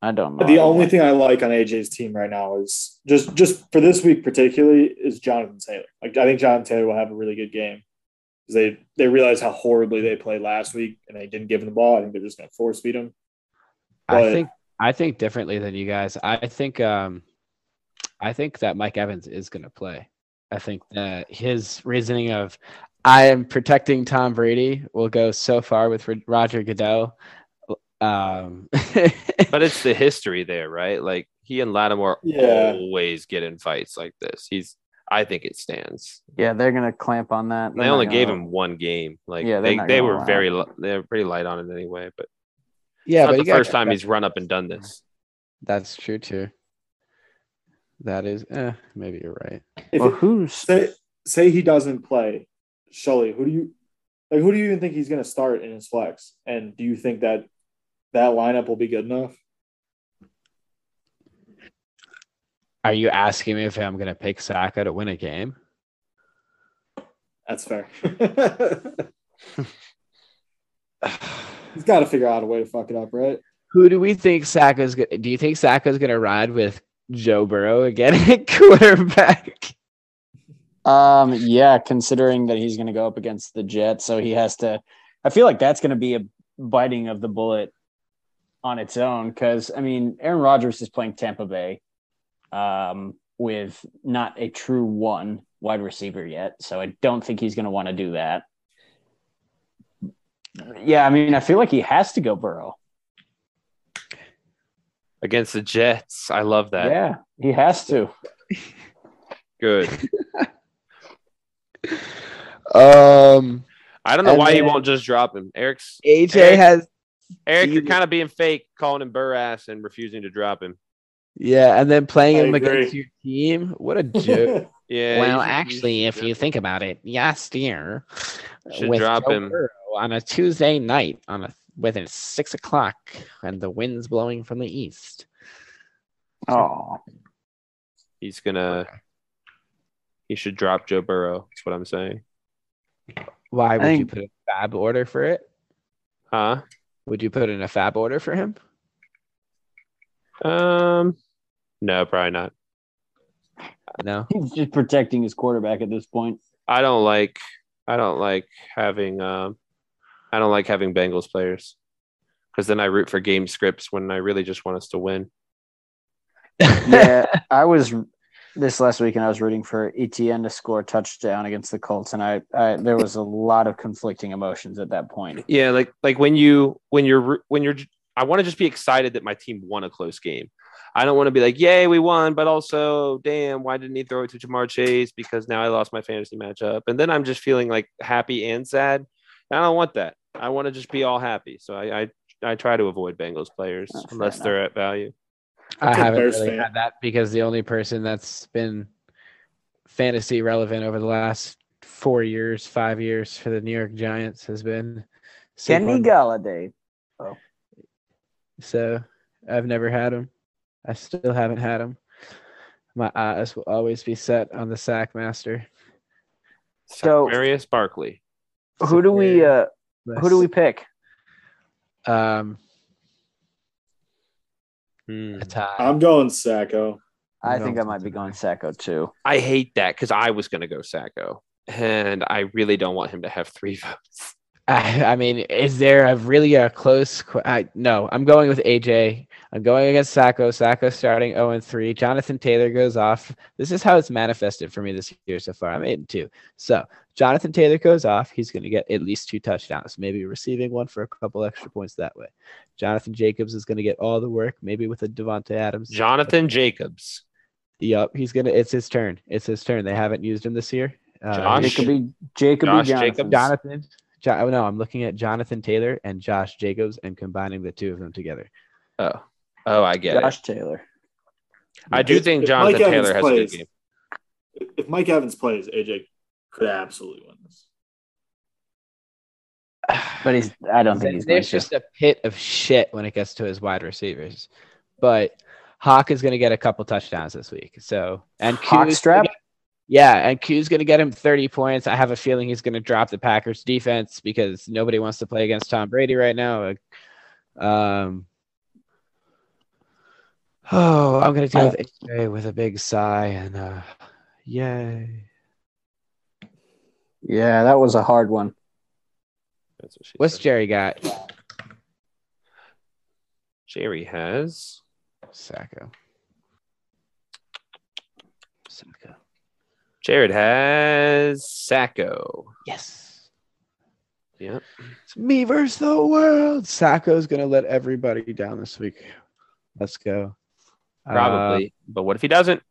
I don't know. the I only thing I like on AJ's team right now is just just for this week particularly is Jonathan Taylor. Like I think Jonathan Taylor will have a really good game because they they realize how horribly they played last week and they didn't give him the ball. I think they're just going to force feed him. I think I think differently than you guys. I think um I think that Mike Evans is going to play. I think that his reasoning of I am protecting Tom Brady will go so far with Roger Goodell. Um, But it's the history there, right? Like he and Lattimore Yeah. always get in fights like this. He's I think it stands. Yeah, they're gonna clamp on that. They're they only gave him one game. Like Yeah, they're they, not they gonna were very they were pretty light on it anyway. But yeah, it's but not you the first time he's run up and done this. That's true too. That is, eh, maybe you're right. If Well, it- who's say say he doesn't play, Shully? who do you like? Who do you even think he's going to start in his flex? And do you think that that lineup will be good enough? Are you asking me if I'm going to pick Sacco to win a game? That's fair. he's got to figure out a way to fuck it up, right? Who do we think Sacco's going to do you think Sacco's going to ride with Joe Burrow again at quarterback? Um, yeah, considering that he's going to go up against the Jets, so he has to. I feel like that's going to be a biting of the bullet on its own because I mean, Aaron Rodgers is playing Tampa Bay, um, with not a true one wide receiver yet, so I don't think he's going to want to do that. Yeah, I mean, I feel like he has to go Burrow. Against the Jets. I love that. Yeah, he has to. Good. Um, I don't know why he won't just drop him. Eric's AJ Eric- has Eric, you're kind of being fake, calling him Burrass and refusing to drop him. yeah, and then playing I him agree. against your team. What a joke! Yeah. well, you should- actually, you if you think about it, last year Should with drop Joe him. Burrow on a Tuesday night on a within six o'clock and the wind's blowing from the east. Oh, he's gonna he should drop Joe Burrow. That's what I'm saying. Why would you put a fab order for it? Huh? Would you put in a fab order for him? Um no, probably not. No. he's just protecting his quarterback at this point. I don't like I don't like having um I don't like having Bengals players. Because then I root for game scripts when I really just want us to win. yeah, I was this last weekend. I was rooting for ETN to score a touchdown against the Colts, and I, I there was a lot of conflicting emotions at that point. Yeah, like like when you when you're when you're I want to just be excited that my team won a close game. I don't want to be like, "Yay, we won," but also, "Damn, why didn't he throw it to Ja'Marr Chase?" Because now I lost my fantasy matchup, and then I'm just feeling like happy and sad. And I don't want that. I want to just be all happy. So I I, I try to avoid Bengals players Oh, unless enough. they're at value. I That's a haven't Bears really fan. had that because the only person that's been fantasy relevant over the last four years, five years for the New York Giants has been Kenny Saquon. Golladay. So I've never had him. I still haven't had him. My eyes will always be set on the sack master. So- Marius Barkley. Who do we uh, who do we pick? Um, Hmm. a tie. I'm going Sacco. I No, think I might be going best. Sacco too. I hate that because I was gonna go Sacco, and I really don't want him to have three votes. I, I mean, is there a really a close? qu- I, no, I'm going with AJ. I'm going against Sacco. Sacco starting 0 and 3. Jonathan Taylor goes off. This is how it's manifested for me this year so far. I'm 8 and 2. So Jonathan Taylor goes off. He's going to get at least two touchdowns, maybe receiving one for a couple extra points that way. Jonathan Jacobs is going to get all the work, maybe with a Davante Adams. Jonathan Jacobs. Yep, he's gonna. It's his turn. It's his turn. They haven't used him this year. Uh, Josh? Jacoby Jacoby Josh Johnson. Jacobs. Jonathan. Jo- oh, no, I'm looking at Jonathan Taylor and Josh Jacobs and combining the two of them together. Oh, oh, I get it. Josh Taylor. I do If- think if Jonathan Mike Evans Taylor has a good plays- game. If Mike Evans plays, AJ could absolutely win this. but he's. I don't think he's going There's to. just a pit of shit when it gets to his wide receivers. But Hawk is going to get a couple touchdowns this week. So and Hawk Q's strap? Gonna get- yeah, and Q's going to get him 30 points. I have a feeling he's going to drop the Packers defense because nobody wants to play against Tom Brady right now. Um, oh, I'm going to deal with AJ with a big sigh and uh, yay. Yeah, that was a hard one. That's what she What's said. Jerry got? Jerry has Sacco. Sacco. Jared has Sacco. Yes. Yep. It's me versus the world. Sacco's gonna let everybody down this week. Let's go. Probably. but what if he doesn't?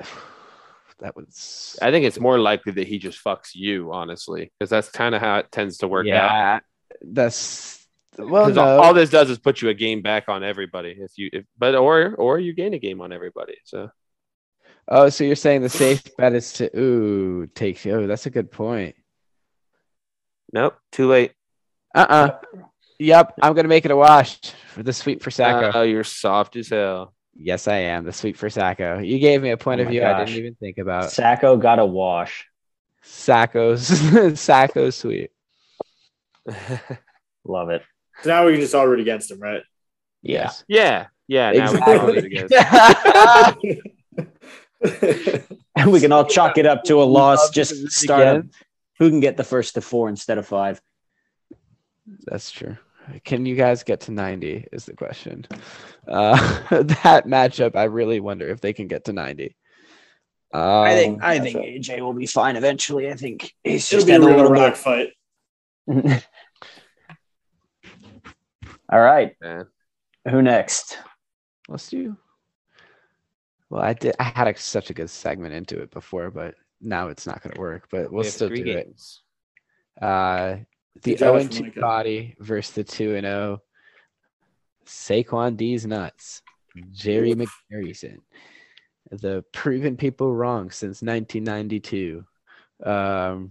Uh, that was I think it's more likely that he just fucks you, honestly, because that's kind of how it tends to work out. yeah. That's well. no. all, all this does is put you a game back on everybody. If you, if, but or or you gain a game on everybody. So oh, so you're saying the safe bet is to ooh take oh that's a good point. nope, too late. Uh uh Yep, I'm gonna make it a wash for the sweep for Sacco. Oh, you're soft as hell. yes, I am the sweep for Sacco. You gave me a point Oh of my view I didn't even think about. Sacco got a wash. Sacco's Sacco sweep. Love it. So now we can just all root against him, right? Yeah. yeah, yeah. Now we Exactly. can all do it again. And we can all chalk it up to a loss. Just start up. Who can get the first to four instead of five? That's true. Can you guys get to 90 is the question. Uh, that matchup, I really wonder if they can get to 90. Um, I think I think AJ will be fine eventually. I think he's It'll just be a had a little rock fight. All right. Man. Who next? let's do. Well, I did. I had a, such a good segment into it before, but now it's not going to work. But we'll We still three do it. Uh, the Good job, 0 and 2 body versus the 2 and 0. Saquon D's nuts. Jerry McPherson. The proven people wrong since 1992. Um,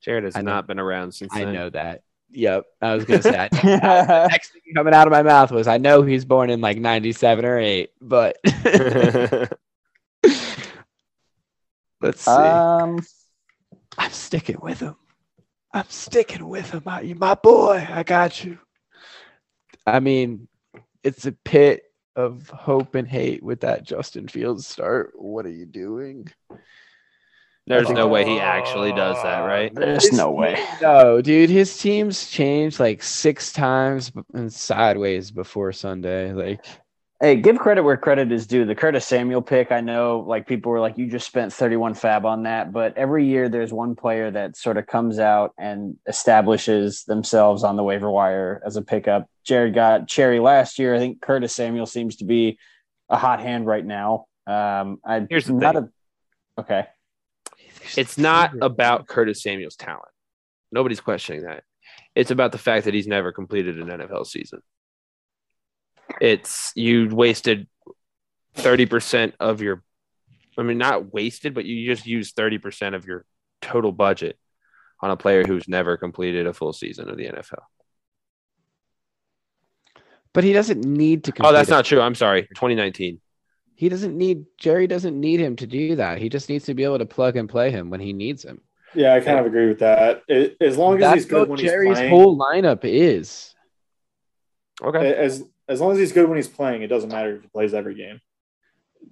Jared has I know. not been around since. I then. know that. Yep. I was going to say, I next thing coming out of my mouth was, I know he's born in like 97 or 8, but let's see. um, I'm sticking with him. I'm sticking with him. I- you my boy. I got you. I mean, it's a pit of hope and hate with that Justin Fields start. What are you doing? There's no way he actually does that, right? there's no way. No, dude, his team's changed like six times and sideways before Sunday. Like, Hey, give credit where credit is due. The Curtis Samuel pick, I know, like people were like, you just spent 31 fab on that. But every year there's one player that sort of comes out and establishes themselves on the waiver wire as a pickup. Jared got Cherry last year. I think Curtis Samuel seems to be a hot hand right now. Um, I, Here's the not thing. A, okay. It's not about Curtis Samuel's talent. Nobody's questioning that. It's about the fact that he's never completed an NFL season. It's you wasted 30% of your I mean not wasted, but you just used 30% of your total budget on a player who's never completed a full season of the NFL. but he doesn't need to. Oh, that's complete not true. I'm sorry. 2019. It. He doesn't need Jerry. Doesn't need him to do that. He just needs to be able to plug and play him when he needs him. Yeah, I kind of agree with that. It, as long as That's he's good what when Jerry's he's playing, whole lineup is. Okay. as as long as he's good when he's playing, it doesn't matter if he plays every game.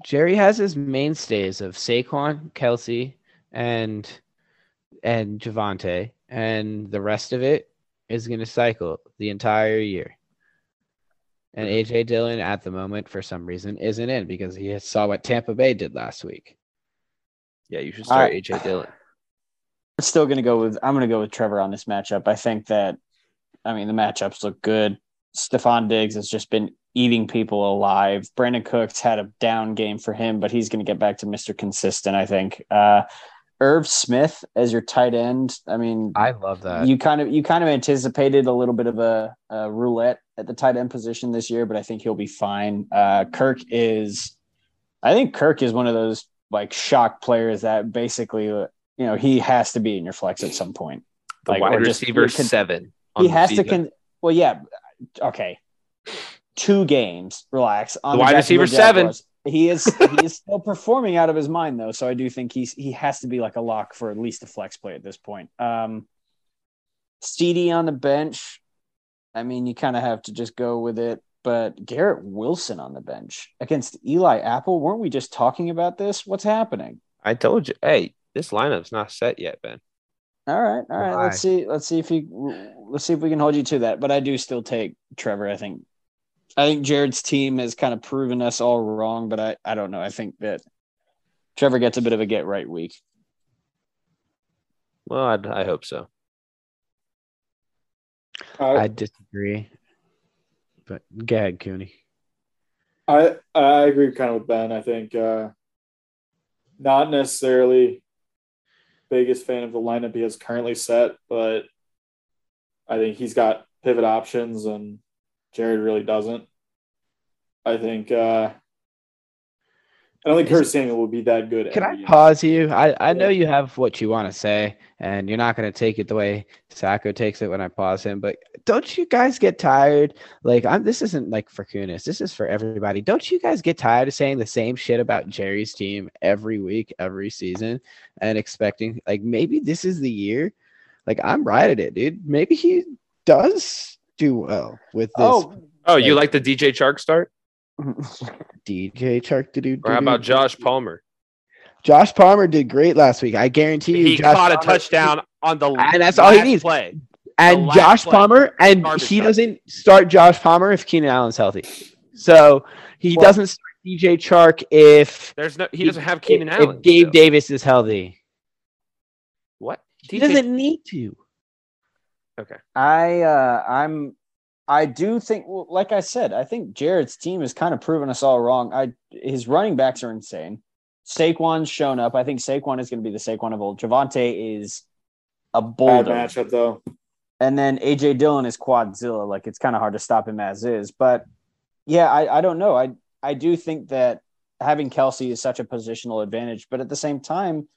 Jerry has his mainstays of Saquon, Kelce, and and Javonte, and the rest of it is going to cycle the entire year. And AJ Dillon at the moment, for some reason, isn't in because he saw what Tampa Bay did last week. Yeah, you should start I- AJ Dillon. I'm still going to go with, I'm going to go with Trevor on this matchup. I think that, I mean, the matchups look good. Stefon Diggs has just been eating people alive. Brandin Cooks had a down game for him, but he's going to get back to Mr. Consistent, I think. Uh, Irv Smith as your tight end. I mean, I love that. you kind of you kind of anticipated a little bit of a, a roulette at the tight end position this year, but I think he'll be fine. Uh, Kirk is, I think Kirk is one of those like shock players that basically, you know, he has to be in your flex at some point. The Like, wide or just receiver he seven. he the has to season. con. Well, yeah, okay. Two games, relax. On The wide Jacksonville receiver seven. He is he is still performing out of his mind though, so I do think he's he has to be like a lock for at least a flex play at this point. Um, Steedy on the bench. I mean, you kind of have to just go with it. But Garrett Wilson on the bench against Eli Apple, weren't we just talking about this? What's happening? I told you. Hey, this lineup's not set yet, Ben. All right, all right. Why? Let's see. Let's see if you. Let's see if we can hold you to that. But I do still take Trevor. I think. I think Jared's team has kind of proven us all wrong, but I, I don't know. I think that Trevor gets a bit of a get right week. Well, I'd, I hope so. I, I disagree. But gag ahead, Cooney. I I agree kind of with Ben. I think uh, not necessarily biggest fan of the lineup he has currently set, but I think he's got pivot options and Jared really doesn't. I think uh, I don't think Is- Kurt Samuel will be that good. Can I year. pause you? I, I know you have what you want to say, and you're not going to take it the way Sacco takes it when I pause him. But don't you guys get tired? Like, I'm. This isn't like for Kunis. This is for everybody. Don't you guys get tired of saying the same shit about Jerry's team every week, every season, and expecting like maybe this is the year? Like, I'm right at it, dude. Maybe he does do well with this Oh, Oh, you Like- like the DJ Chark start? DJ Chark to do. Or how about Josh Palmer? Josh Palmer did great last week. I guarantee you. He Josh caught a Palmer- touchdown on the And that's all he needs. play. and Josh play. Palmer, and Garbage he time. doesn't start Josh Palmer if Keenan Allen's healthy. So he Well- doesn't start DJ Chark if There's no. He He- doesn't have Keenan if, Allen. if Gabe still. Davis is healthy. What? He doesn't need to. I uh, I'm I do think well, like I said, I think Jared's team has kind of proven us all wrong. I his running backs are insane. Saquon's shown up. I think Saquon is going to be the Saquon of old. Javonte is a Bad boulder. matchup though. And then AJ Dillon is quadzilla. Like it's kind of hard to stop him as is. But yeah, I, I don't know. I I do think that having Kelce is such a positional advantage, but at the same time,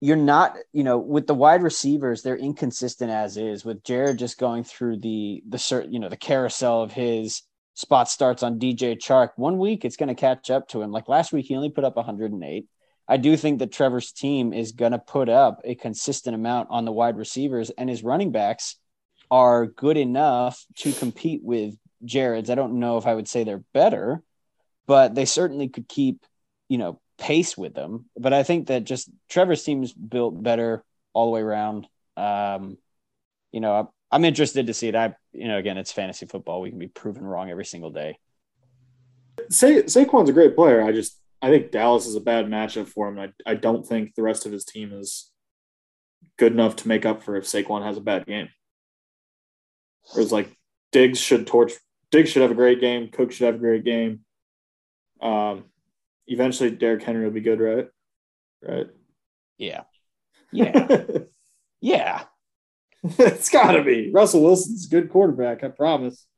you're not, you know, with the wide receivers, they're inconsistent as is. With Jared just going through the the cert, you know, the carousel of his spot starts on DJ Chark. One week it's going to catch up to him. Like last week, he only put up 108. I do think that Trevor's team is going to put up a consistent amount on the wide receivers, and his running backs are good enough to compete with Jared's. I don't know if I would say they're better, but they certainly could keep, you know, pace with them. But I think that just Trevor seems built better all the way around. Um, you know, I'm, I'm interested to see it. I, you know, again, it's fantasy football. We can be proven wrong every single day. Sa- Saquon's a great player. I just I think Dallas is a bad matchup for him. I I don't think the rest of his team is good enough to make up for if Saquon has a bad game. Whereas like Diggs should torch Diggs should have a great game. Cook should have a great game. Um, eventually Derrick Henry will be good, right? Right. Yeah. Yeah. yeah. it's got to be. Russell Wilson's a good quarterback. I promise.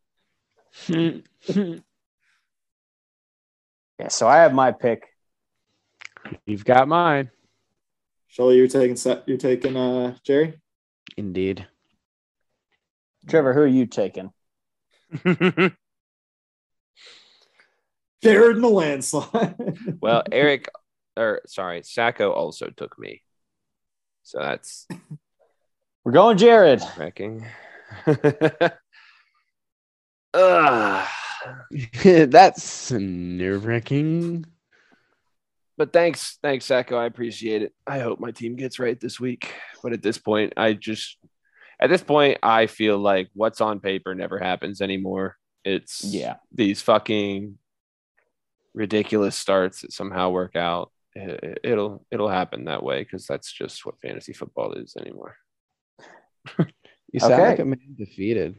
Yeah. So I have my pick. You've got mine. Shully, you're taking set. You're taking uh Jerry. Indeed. Trevor, who are you taking? Jared in the landslide. well, Eric, or sorry, Sacco also took me. So that's We're going Jared. wrecking. Ugh. That's nerve wracking. But thanks, thanks, Sacco. I appreciate it. I hope my team gets right this week. But at this point, I just, at this point, I feel like what's on paper never happens anymore. It's Yeah. these fucking ridiculous starts that somehow work out. It, it'll it'll happen that way because that's just what fantasy football is anymore. You sound Okay. like a man defeated.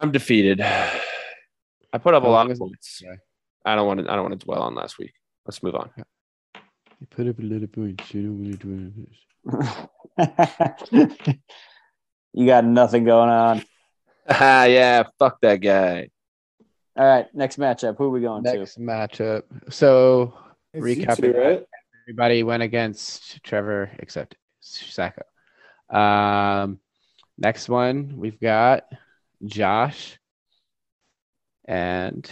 I'm defeated. I put up a lot of is it? points. I don't want to. I don't want to dwell on last week. Let's move on. You put up a little point. You know what you're doing. you got nothing going on. Ah, yeah, fuck that guy. All right, next matchup. Who are we going to? Next matchup. So It's you Recap two, right? everybody went against Trevor except Sacco. Um, next one we've got Josh and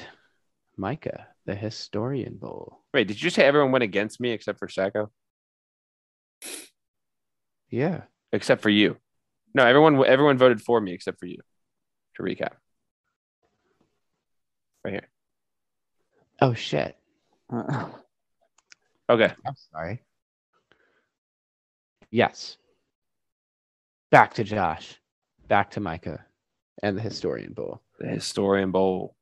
Micah, the Historian Bowl. Wait, did you say everyone went against me except for Sacco? Yeah. Except for you. No, everyone everyone voted for me except for you. To recap. Right here. Oh shit. Okay. I'm sorry. Yes. Back to Josh. Back to Micah and the Historian Bowl. The Historian Bowl.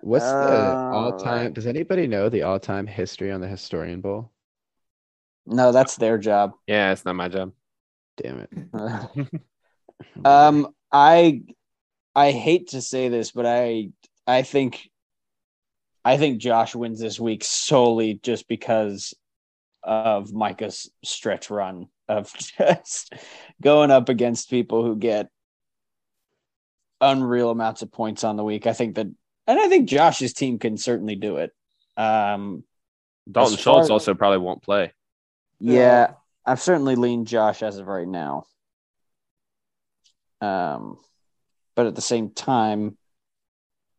What's the Uh, all-time? Does anybody know the all-time history on the Historian Bowl? no, that's their job. Yeah, it's not my job. Damn it. um, I I hate to say this, but I I think I think Josh wins this week solely just because of Micah's stretch run of just going up against people who get unreal amounts of points on the week. I think that, and I think Josh's team can certainly do it. Um, Dalton Schultz as- also probably won't play. yeah, I've certainly leaned Josh as of right now. Um, but at the same time,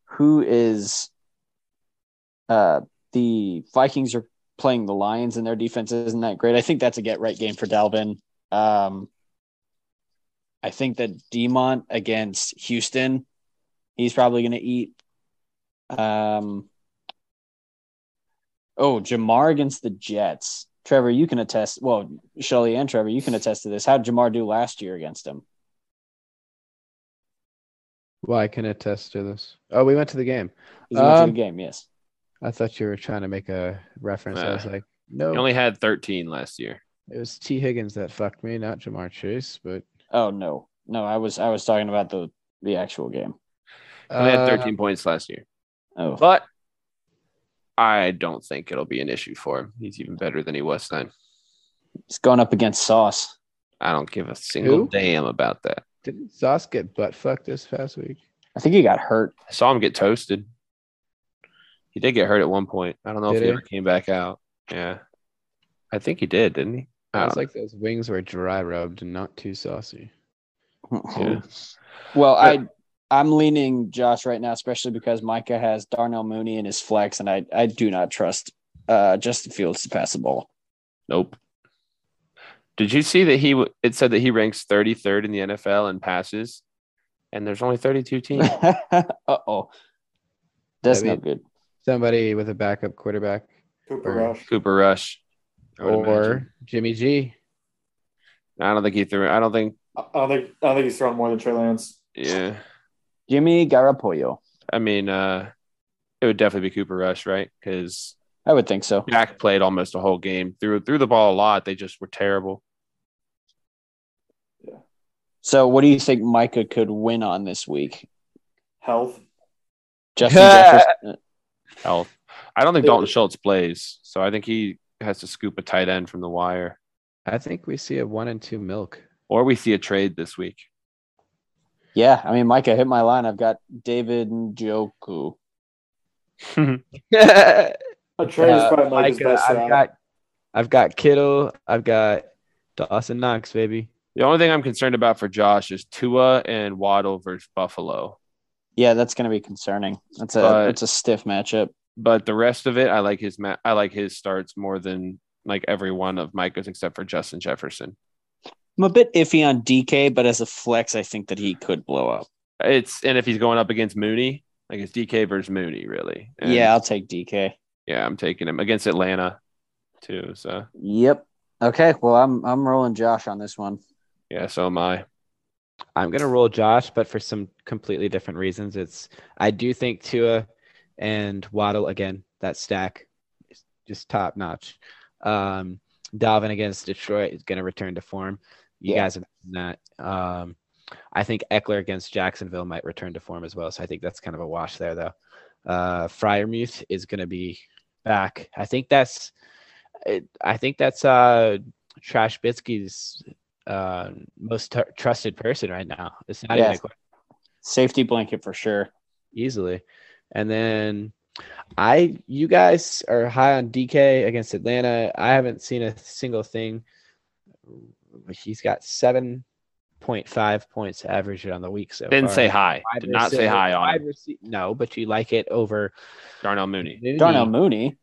who is uh the Vikings are playing the Lions and their defense isn't that great. I think that's a get right game for Dalvin. Um I think that Demont against Houston, he's probably gonna eat. Um Oh, Ja'Marr against the Jets. Trevor, you can attest. Well, Shully and Trevor, you can attest to this. How did Ja'Marr do last year against him? Well, I can attest to this. Oh, we went to the game. He went to Um, the game, yes. I thought you were trying to make a reference. I was Uh, like, no, He only had 13 last year. it was T. Higgins that fucked me, not Ja'Marr Chase. But Oh no, no, I was I was talking about the the actual game. He only had uh, 13 points last year. Oh, But I don't think it'll be an issue for him. He's even better than he was then. he's going up against Sauce. I don't give a single Who? damn about that. Didn't Sauce get butt fucked this past week? I think he got hurt. I saw him get toasted. He did get hurt at one point. I don't know if he he? ever came back out. Yeah. I think he did, didn't he? I Sounds don't like those wings were dry rubbed and not too saucy. Yeah. Well, I I'm leaning Josh right now, especially because Micah has Darnell Mooney in his flex, and I I do not trust uh Justin Fields to pass the ball. Nope. Did you see that he? w- It said that he ranks 33rd in the NFL in passes, and there's only 32 teams. uh oh, that's I mean- not good. Somebody with a backup quarterback Cooper Rush. Cooper Rush, or imagine. Jimmy G. I don't think he threw. I don't think. I I don't think I don't think he's thrown more than Trey Lance. Yeah. Jimmy Garoppolo. I mean, uh, it would definitely be Cooper Rush, right? Because I would think so. Jack played almost a whole game. Threw threw the ball a lot. They just were terrible. Yeah. So, what do you think Micah could win on this week? Health. Justin Jefferson. Health. I don't think Dalton Schultz plays, so I think he has to scoop a tight end from the wire, I think we see a one and two milk. or we see a trade this week. Yeah, I mean, Micah hit my line. I've got David Njoku. yeah, A trade is uh, probably Micah's Micah, best I've got, I've got Kittle. I've got Dawson Knox, baby. The only thing I'm concerned about for Josh is Tua and Waddle versus Buffalo. Yeah, that's going to be concerning. That's a But- that's a stiff matchup. But the rest of it, I like his ma- I like his starts more than like every one of Micah's except for Justin Jefferson. I'm a bit iffy on DK, but as a flex, I think that he could blow up. It's and if he's going up against Mooney, like it's DK versus Mooney, really. And yeah, I'll take DK. yeah, I'm taking him against Atlanta too. So Yep. Okay. Well, I'm I'm rolling Josh on this one. yeah, so am I. I'm gonna roll Josh, but for some completely different reasons. It's I do think Tua and Waddle again. That stack is just top notch. Um, Dalvin against Detroit is gonna return to form. You Yeah. guys have that. Um, I think Ekeler against Jacksonville might return to form as well. So I think that's kind of a wash there, though. Uh, Freiermuth is gonna be back. I think that's. I think that's uh, Trash Bitsky's uh, most tr- trusted person right now. It's not Yeah. even a question, Safety blanket for sure. easily. And then I, you guys are high on DK against Atlanta. I haven't seen a single thing. He's got seven 0.5 points average on the week so Didn't far. say high. Wide Did not say high on rece- No, but you like it over Darnell Mooney. Mooney. Darnell Mooney.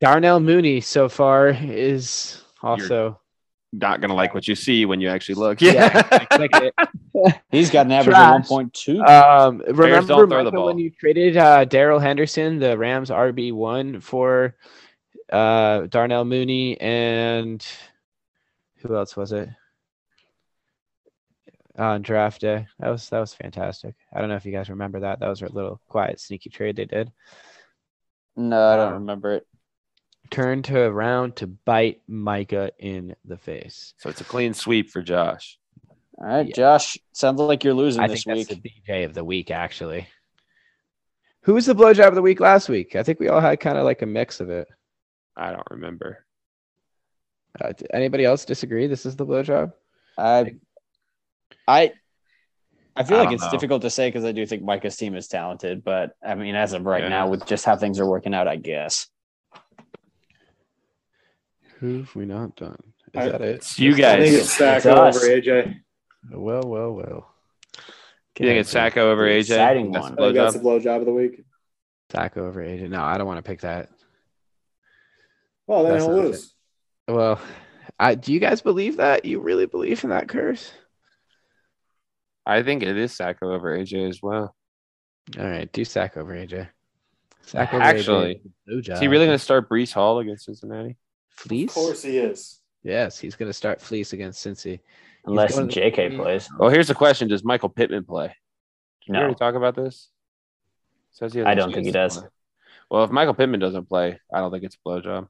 Darnell Mooney so far is also Not gonna like what you see when you actually look. Yeah, Yeah. He's got an average Trash. of 1.2. Um, remember don't throw the Micah, when you traded uh, Darrell Henderson, the Rams RB one for uh, Darnell Mooney and who else was it on draft day? That was that was fantastic. I don't know if you guys remember that. That was a little quiet, sneaky trade they did. no, I don't remember it. Turned to around to bite Micah in the face. So it's a clean sweep for Josh. All right, Yeah. Josh. Sounds like you're losing I this think week. that's the BJ of the week, actually. Who was the blowjob of the week last week? I think we all had kind of like a mix of it. I don't remember. Uh, anybody else disagree? This is the blowjob. I, I, I feel I like it's know. difficult to say because I do think Micah's team is talented, but I mean, as of right Yeah. now, with just how things are working out, I guess. Who have we not done? Is I- that it? It's you I guys. think it's Sacco It's us. over AJ. Well, well, well. Can You think it's Sacco over AJ? exciting That's one. the I think that's the blowjob? blowjob of the week. Sacco over AJ. No, I don't want to pick that. Well, then That's he'll not lose. Well, I do you guys believe that? You really believe in that curse? I think it is Sacco over AJ as well. All right, do Sack over AJ. Sack over Actually, AJ. Blowjob. Is he really going to start Breece Hall against Cincinnati? Fleece? Of course he is. Yes, he's going to start fleece against Cincy. Unless going to- JK plays. Well, here's the question: Does Michael Pittman play? Did we No. already talk about this? Says he I don't think he does. play. Well, if Michael Pittman doesn't play, I don't think it's a blowjob.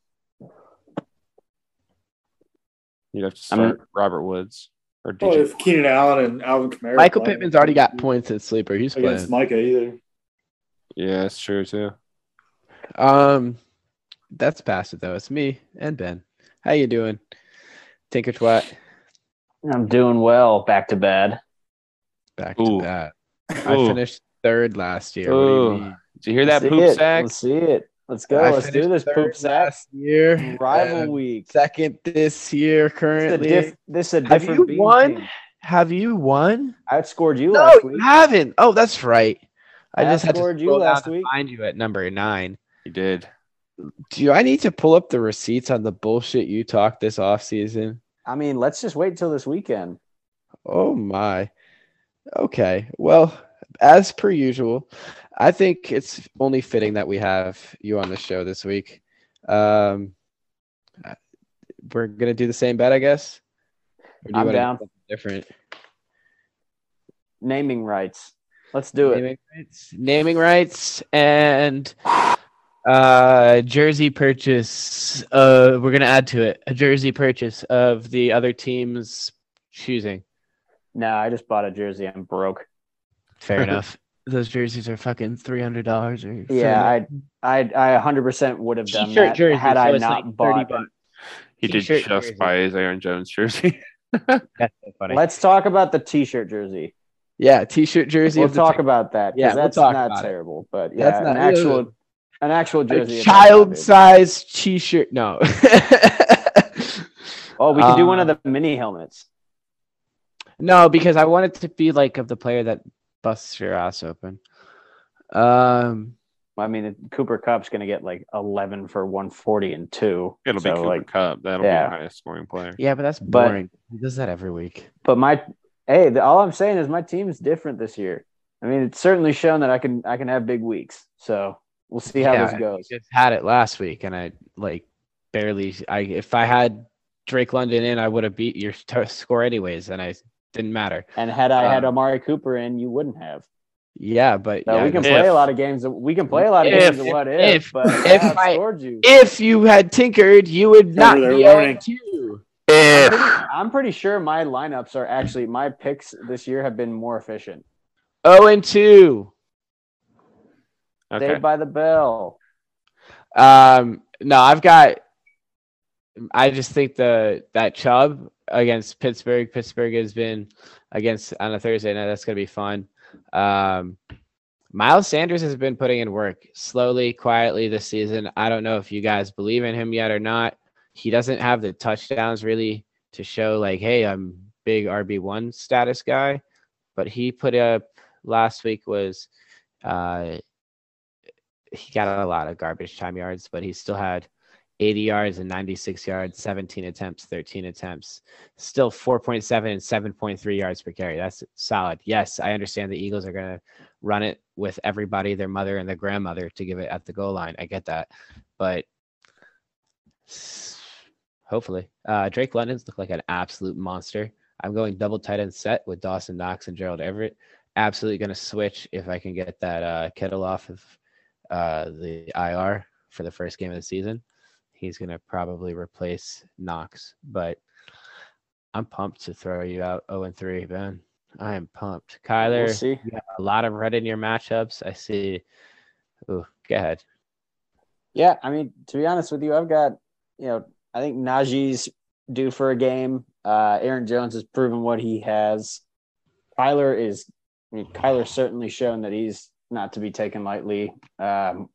You'd have to I mean- start Robert Woods or Well, DJ. if Keenan Allen and Alvin Kamara. Michael play, Pittman's already got points in sleeper. He's against playing. Micah either. yeah, that's true too. Um, that's past it though. It's me and Ben. How you doing, Tinker Twat? I'm doing well. Back to bed. Back Ooh. to that. I Ooh. finished third last year. What do you Ooh. mean? Did you hear that Let's see poop it. sack? Let's see it. Let's go. I Let's do finished this third poop sack. last year. Rival and week. Second this year This is a currently. diff- this is a Have different you bean won? team. Have you won? I outscored you No, last you week. haven't. Oh, that's right. I, I just had to outscored you scroll down last to week. find you at number nine. You did. Do I need to pull up the receipts on the bullshit you talked this off season? I mean, let's just wait until this weekend. Oh my. Okay. Well, as per usual, I think it's only fitting that we have you on the show this week. Um, we're gonna do the same bet, I guess. Or I'm do down. Different. Naming rights. Let's do it. Rights. Naming rights and uh jersey purchase uh we're gonna add to it a jersey purchase of the other team's choosing No, I just bought a jersey. I'm broke. fair enough those jerseys are fucking three hundred dollars or Yeah, I, I, I 100% would have done T-shirt that jersey, had so I not like bought. bucks. He did just jersey. buy his Aaron Jones jersey. That's so funny. Let's talk about the T-shirt jersey. yeah t-shirt jersey We'll talk team. about that. Yeah, we'll that's talk not about it. terrible. But That's yeah, not- an actual, an actual jersey. child size t-shirt no Oh, we could do one of Um, the mini helmets. no because i want it to be like of the player that busts your ass open um I mean, Cooper Kupp's going to get like 11 for 140 and two. It'll be So, Cooper like, Cup. That'll yeah. be the highest scoring player. yeah but that's But- boring he does that every week But my, hey, the, all I'm saying is my team's different this year. I mean, it's certainly shown that I can, I can have big weeks. So we'll see how Yeah, this goes. I just had it last week and I like barely I if I had Drake London in I would have beat your t- score anyways and I didn't matter. And had I had Um, Amari Cooper in, you wouldn't have. Yeah, but So yeah, we can if- play a lot of games. We can play a lot of If- games of what if, if- but if I I- you. if you had tinkered, you would not be learning. 0-2. I'm pretty, I'm pretty sure my lineups are actually my picks this year have been more efficient. 0 and 2. Okay. Saved by the bell. Um no, I've got I just think the that Chubb against Pittsburgh. Pittsburgh has been against on a Thursday night. That's gonna be fun. Um Miles Sanders has been putting in work slowly, quietly this season. I don't know if you guys believe in him yet or not. He doesn't have the touchdowns really to show like, hey, I'm big RB one status guy, but he put up last week was uh he got a lot of garbage time yards, but he still had 80 yards and 96 yards, 17 attempts, 13 attempts, still 4.7 and 7.3 yards per carry. That's solid. Yes, I understand the Eagles are going to run it with everybody, their mother and their grandmother to give it at the goal line. I get that. But hopefully, uh, Drake London's look like an absolute monster. I'm going double tight end set with Dawson Knox and Gerald Everett. Absolutely going to switch if I can get that uh, Kittle off of uh, the IR for the first game of the season. He's going to probably replace Knox, but I'm pumped to throw you out 0 and 3, Ben. I am pumped. Kyler, We'll see. a lot of red in your matchups. I see. Ooh, go ahead. Yeah, I mean, to be honest with you, I've got, you know, I think Najee's due for a game. Uh, Aaron Jones has proven what he has. Kyler is, I mean, Kyler's certainly shown that he's not to be taken lightly. Um,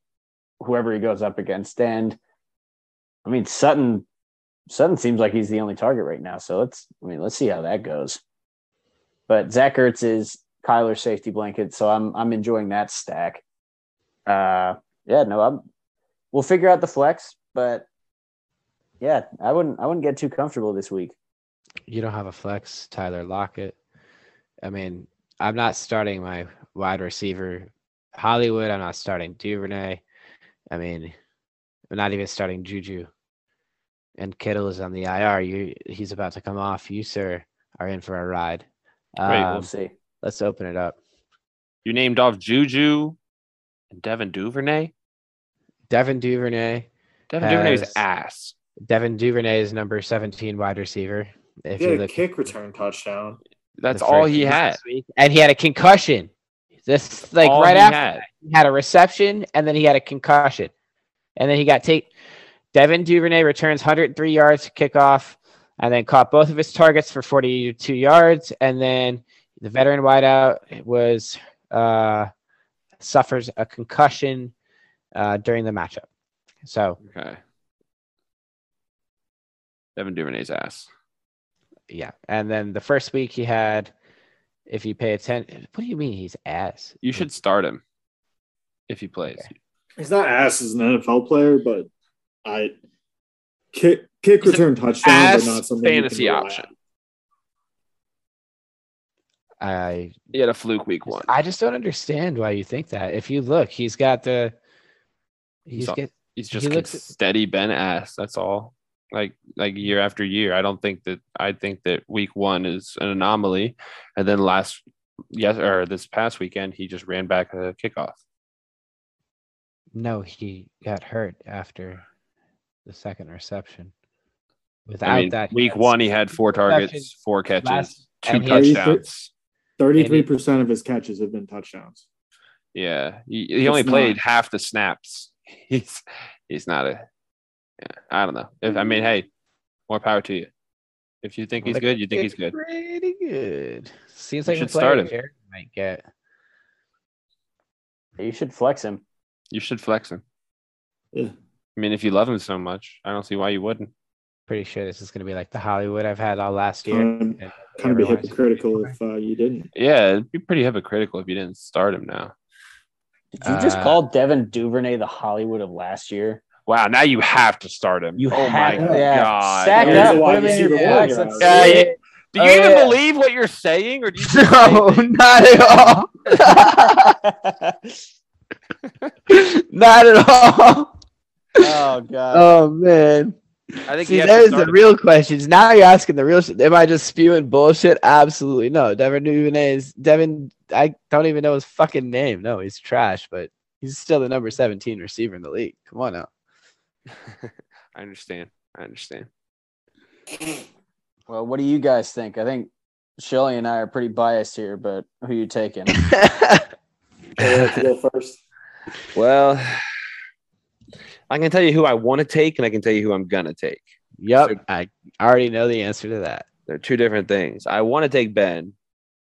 whoever he goes up against, and I mean Sutton, Sutton seems like he's the only target right now. So let's, I mean, let's see how that goes. But Zach Ertz is Kyler's safety blanket, so I'm I'm enjoying that stack. Uh, yeah, no, I'm. We'll figure out the flex, but yeah, I wouldn't I wouldn't get too comfortable this week. You don't have a flex, Tyler Lockett. I mean, I'm not starting my wide receiver Hollywood. I'm not starting Duvernay. I mean, I'm not even starting Juju. And Kittle is on the IR. You, he's about to come off. You, sir, are in for a ride. Great, Um, We'll see. let's open it up. You named off Juju and Devin Duvernay. Devin Duvernay. Devin Duvernay's Has- ass. Devin Duvernay is number 17 wide receiver. If He you had a kick return touchdown. That's all he this had. and he had a concussion. This like All right he after had. he had a reception and then he had a concussion. And then he got take Devin Duvernay returns 103 yards to kickoff and then caught both of his targets for 42 yards. And then the veteran wideout was uh, suffers a concussion uh, during the matchup. So Okay. Devin Duvernay's ass. yeah. And then the first week he had, if you pay attention, what do you mean he's ass? You should start him if he plays. Okay. He's not ass as an NFL player, but I kick kick He's return touchdown, ass but not something you can fantasy option. I He had a fluke week one. I just don't understand why you think that. If you look, he's got the he's So- get He's just He looks- steady Ben ass. That's all. Like like year after year. I don't think that I think that week one is an anomaly. And then last yes or this past weekend he just ran back a kickoff. no, he got hurt after the second reception. Without I mean, that, week had one he had four targets, four catches, last- two and he had- touchdowns. Thirty-three percent of his catches have been touchdowns. Yeah, he, he only It's played not- half the snaps. He's he's not a. Yeah, I don't know. If I mean, hey, more power to you. If you think he's Look, good, you think he's good. Pretty good. Seems You like a should start him. Jared might get. You should flex him. You should flex him. Yeah. I mean, if you love him so much, I don't see why you wouldn't. Pretty sure this is going to be like the Hollywood I've had all last year. Kind of, kind of be hypocritical if uh, you didn't. Yeah, it'd be pretty hypocritical if you didn't start him now. Did you just Uh, call Devin Duvernay the Hollywood of last year? Wow, now you have to start him. You oh have my to- yeah. god! Stack He's up. Put him in your receiver flex. one, Let's guys. see Yeah. Do you Oh, even yeah. believe what you're saying, or do you? No, not at all. not at all. oh god. Oh man. I think See, he there's the him. real questions. Now you're asking the real shit. Am I just spewing bullshit? Absolutely no. Devin Duvernay is Devin. I don't even know his fucking name. No, he's trash, but he's still the number 17 receiver in the league. Come on now. I understand. I understand. Well, what do you guys think? I think Shully and I are pretty biased here, but who you taking? I'll let you go first. Well, I can tell you who I want to take, and I can tell you who I'm gonna take. yep, I already know the answer to that. They're two different things. I want to take Ben,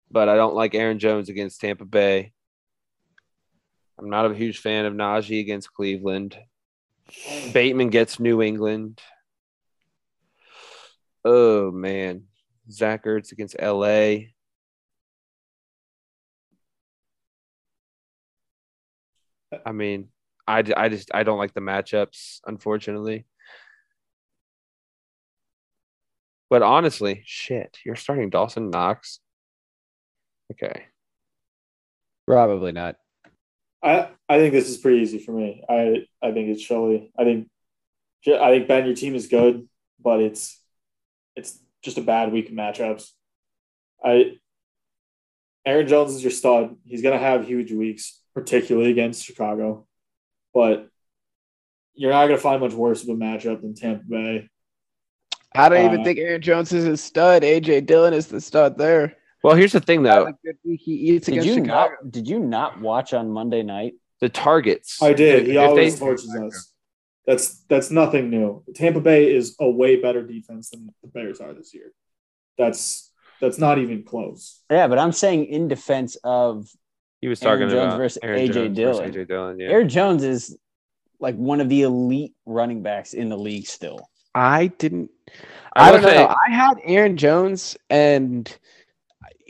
but I don't like Aaron Jones against Tampa Bay. I'm not a huge fan of Najee against Cleveland. Bateman gets New England. Oh man, Zach Ertz against LA. I mean, I, I just I don't like the matchups, unfortunately. But honestly, shit, you're starting Dawson Knox. Okay. Probably not. I I think this is pretty easy for me. I I think it's Shully. I think I think Ben, your team is good, but it's it's just a bad week of matchups. I Aaron Jones is your stud. He's gonna have huge weeks, particularly against Chicago, but you're not gonna find much worse of a matchup than Tampa Bay. I don't even Uh, think Aaron Jones is a stud. AJ Dillon is the stud there. Well, here's the thing though. a good week he eats Did you Chicago. not? Did you not watch on Monday night? The targets. I did. He If always they- torches us. That's that's nothing new. Tampa Bay is a way better defense than the Bears are this year. That's that's not even close. Yeah, but I'm saying in defense of He was Aaron talking Jones about versus Aaron AJ Jones Dillon. versus AJ Dillon. Yeah. Aaron Jones is like one of the elite running backs in the league still. I didn't. I I, don't know. say- I had Aaron Jones, and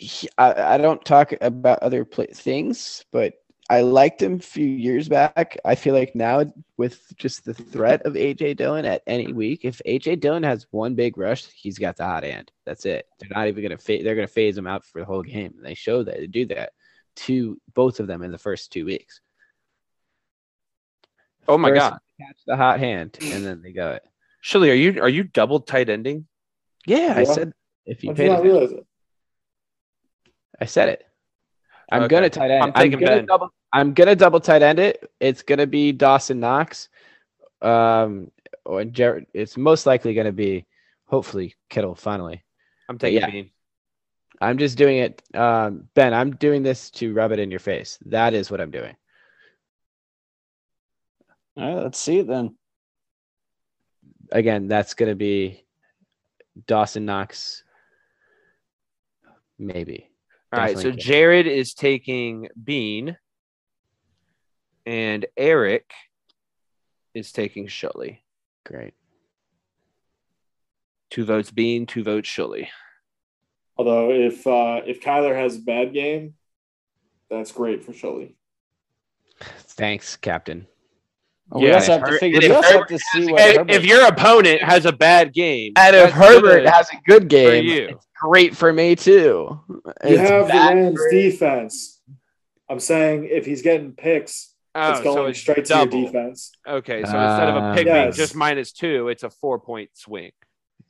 he, I, I don't talk about other play, things, but I liked him a few years back. I feel like now, with just the threat of AJ Dillon at any week, if AJ Dillon has one big rush, he's got the hot hand. That's it. They're not even gonna. Fa- they're gonna phase him out for the whole game. And they show that they do that to both of them in the first two weeks. Oh my First, god. Catch the hot hand, and then they go it. Shirley, are you are you double tight ending? Yeah, I said if you How did paid not realize it? I said it. I'm Okay. gonna tight end. I'm taking gonna Ben. double. I'm gonna double tight end it. It's gonna be Dawson Knox. Um, or Jared. It's most likely gonna be, hopefully, Kittle. Finally, I'm taking yeah. Bean. I'm just doing it. Um, Ben, I'm doing this to rub it in your face. That is what I'm doing. All right, let's see it then. Again, that's gonna be Dawson Knox. Maybe. All right, so Definitely Jared is taking Bean, and Eric is taking Shirley. Great. Two votes Bean, two votes Shirley. Although if uh, if Kyler has a bad game, that's great for Shully. Thanks, Captain. We Yeah, also have to figure. if We also Herbert have to see what If, Herbert- if your opponent has a bad game, And if Herbert has a good game, for you. it's great for me too. You It's have the bad Rams defense. I'm saying if he's getting picks, Oh, it's so going it's straight to double. your defense. Okay, so instead of a Ah. pick being Yes. just minus two, it's a four point swing.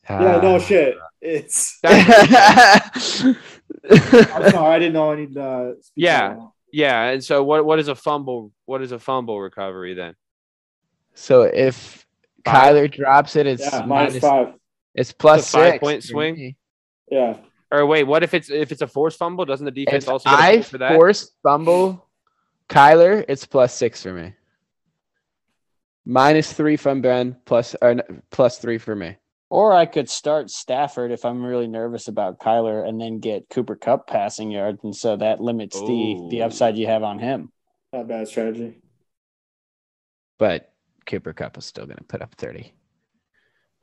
Yeah, no Ah. shit. It's. I'm I'm sorry, I didn't know I need to. uh, Speak Yeah. Yeah, and so what? What is a fumble? What is a fumble recovery then? So if Five. Kyler drops it, it's Yeah, minus, minus five. it's plus It's a five six point swing? me. Yeah. Or wait, what if it's if it's a forced fumble? Doesn't the defense If also get a I for that? force fumble Kyler, it's plus six for me. Minus three from Ben, plus uh, or plus three for me. Or I could start Stafford if I'm really nervous about Kyler, and then get Cooper Kupp passing yards, and so that limits the the upside you have on him. Not bad strategy. But Cooper Kupp is still going to put up thirty.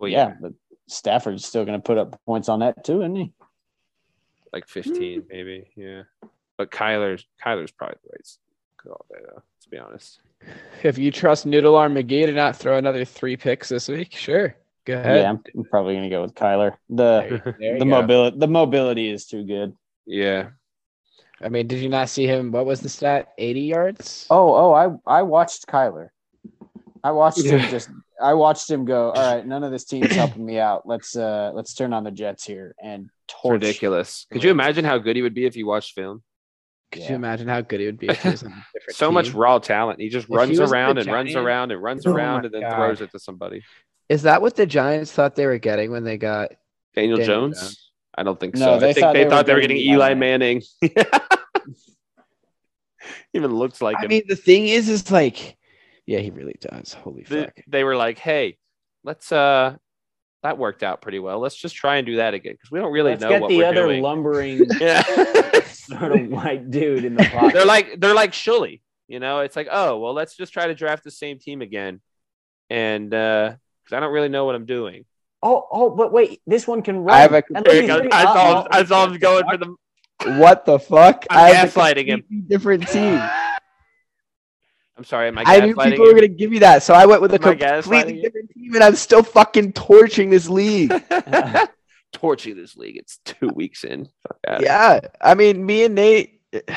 Well, yeah, but Stafford's still going to put up points on that too, isn't he? like fifteen maybe. Yeah, but Kyler's Kyler's probably the right call there though. To be honest. If you trust Noodle Arm McGee to not throw another three picks this week, sure, go ahead. Yeah, I'm, I'm probably going to go with Kyler. The There you the mobility the mobility is too good. Yeah. I mean, did you not see him? What was the stat? Eighty yards. Oh, oh, I I watched Kyler. I watched him just I watched him go, all right, none of this team's helping me out. Let's uh let's turn on the Jets here and torch. Ridiculous. Could you imagine how good he would be if you watched film? Could Yeah. you imagine how good he would be if he was on a different So much raw talent. He just If runs was on the around and runs around and runs Oh around and then God. throws it to somebody. Is that what the Giants thought they were getting when they got? Daniel, Daniel Jones? Jones. I don't think No, so. they I think thought they, they thought were they were getting getting Eli Eli Manning. Even looks like I him. mean, the thing is, is like, yeah, he really does. Holy The- fuck! they were like, "Hey, let's uh, that worked out pretty well. Let's just try and do that again because we don't really Let's know get what the we're other doing." lumbering yeah, sort of white dude in the pocket. they're like they're like Shully. You know, it's like, oh well, let's just try to draft the same team again, and uh, because I don't really know what I'm doing. Oh, oh, but wait, this one can run. I have a There you go. I saw him, I saw him going for the. What the fuck? I'm I have gaslighting him. Different team. I'm sorry, am I I knew people were gonna give you that, so I went with a Am I gaslighting completely different team, and I'm still fucking torching this league. Torching this league. It's two weeks in. Yeah, I mean, me and Nate.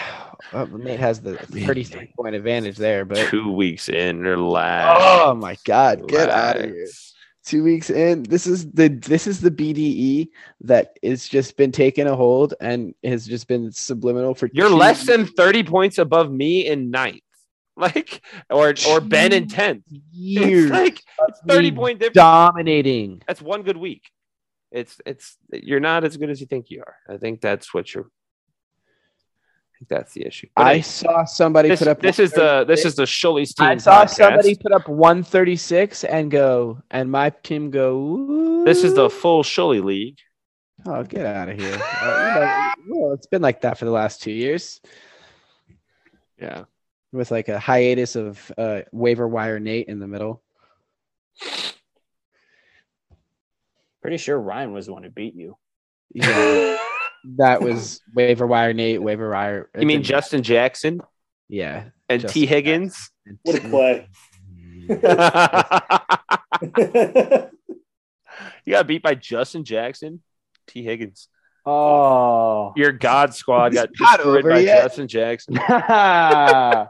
Well, Nate has the Me and 33 point advantage there, but Two weeks in. Relax. oh my god, get out of here! Two weeks in, this is the this is the BDE that is just been taking a hold and has just been subliminal for. You're less than 30 points above me in ninth. Like, or or Ben in 10th. years. It's like it's 30 point difference. dominating. That's one good week. It's it's you're not as good as you think you are. I think that's what you're. I think that's the issue. But I hey, saw somebody this, put up. this is the this is the Shully's team. I saw podcast. somebody put up 136 and go, and my team go. Ooh. This is the full Shully league. Oh, get out of here! Uh, you know, well, it's been like that for the last two years, Yeah. With like a hiatus of uh, waiver wire Nate in the middle. Pretty sure Ryan was the one who beat you. Yeah, that was waiver wire Nate, waiver wire. You mean Justin Jackson Yeah. and Justin Tee Higgins? What a play. you got beat by Justin Jackson, Tee Higgins. Oh. Your God squad got It's not destroyed by yet. Justin Jackson.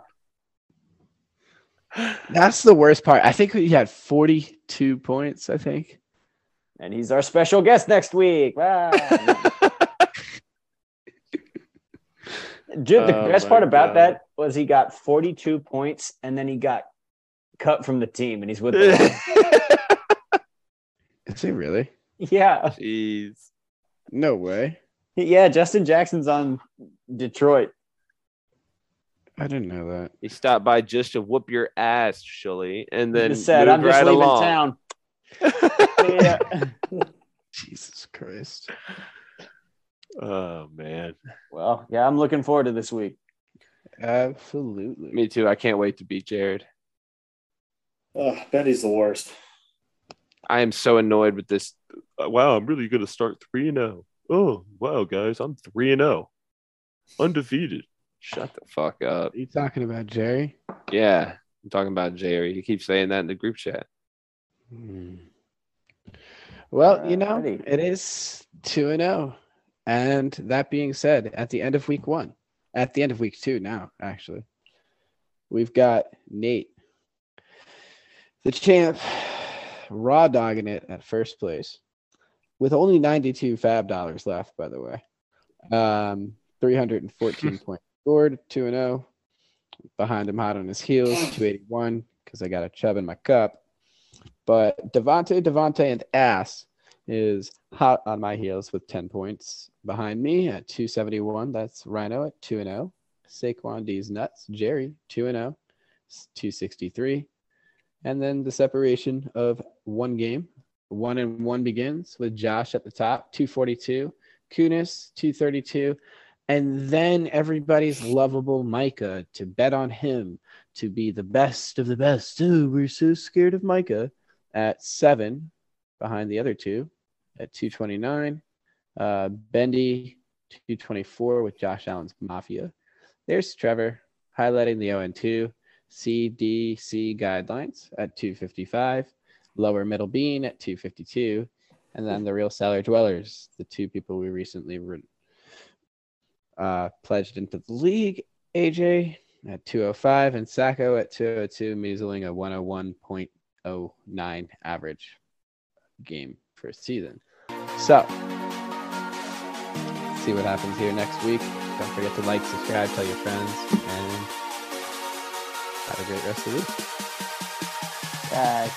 That's the worst part. I think he had 42 points, I think. and he's our special guest next week. Dude, the Oh best part about God. that was he got 42 points and then he got cut from the team and he's with the Is he really? Yeah. Jeez. No way. Yeah, Justin Jackson's on Detroit. I didn't know that. He stopped by just to whoop your ass, Shully, and then Just said, I'm just right leaving along. town. yeah. Jesus Christ. Oh man, Well, yeah, I'm looking forward to this week. Absolutely. me too. I can't wait to beat Jared. Oh, Bendy's the worst. I am so annoyed with this. Uh, Wow, I'm really going to start three and zero. Oh wow, guys, I'm three and zero, undefeated. Shut the fuck up. Are you talking about Jerry? Yeah, I'm talking about Jerry. He keeps saying that in the group chat. Hmm. Well, you know, Alrighty. it is 2 and 0. And that being said, at the end of week 1, at the end of week 2 now, actually. We've got Nate the champ raw dogging it at first place with only 92 fab dollars left by the way. Um 314 points scored, 2 and 0. Behind him hot on his heels, 281 cuz I got a chub in my cup. But Devonte, Devonte, and Ass is hot on my heels with 10 points. Behind me at 271, that's Rhino at 2 and 0. Saquon D's nuts, Jerry 2 and 0, 263. And then the separation of one game. One and one begins with Josh at the top, 242. Kunis, 232. And then everybody's lovable Micah to bet on him to be the best of the best. Oh, we're so scared of Micah at seven behind the other two at 229. Uh, Bendy, 224 with Josh Allen's Mafia. There's Trevor highlighting the 0 and 2. CDC guidelines at 255. Lower middle bean at 252. And then the real cellar dwellers, the two people we recently re- uh, pledged into the league. AJ at 205 and Sacco at 202, measling a 101.09 average game a season. So, see what happens here next week. Don't forget to like, subscribe, tell your friends, and have a great rest of the week. Guys.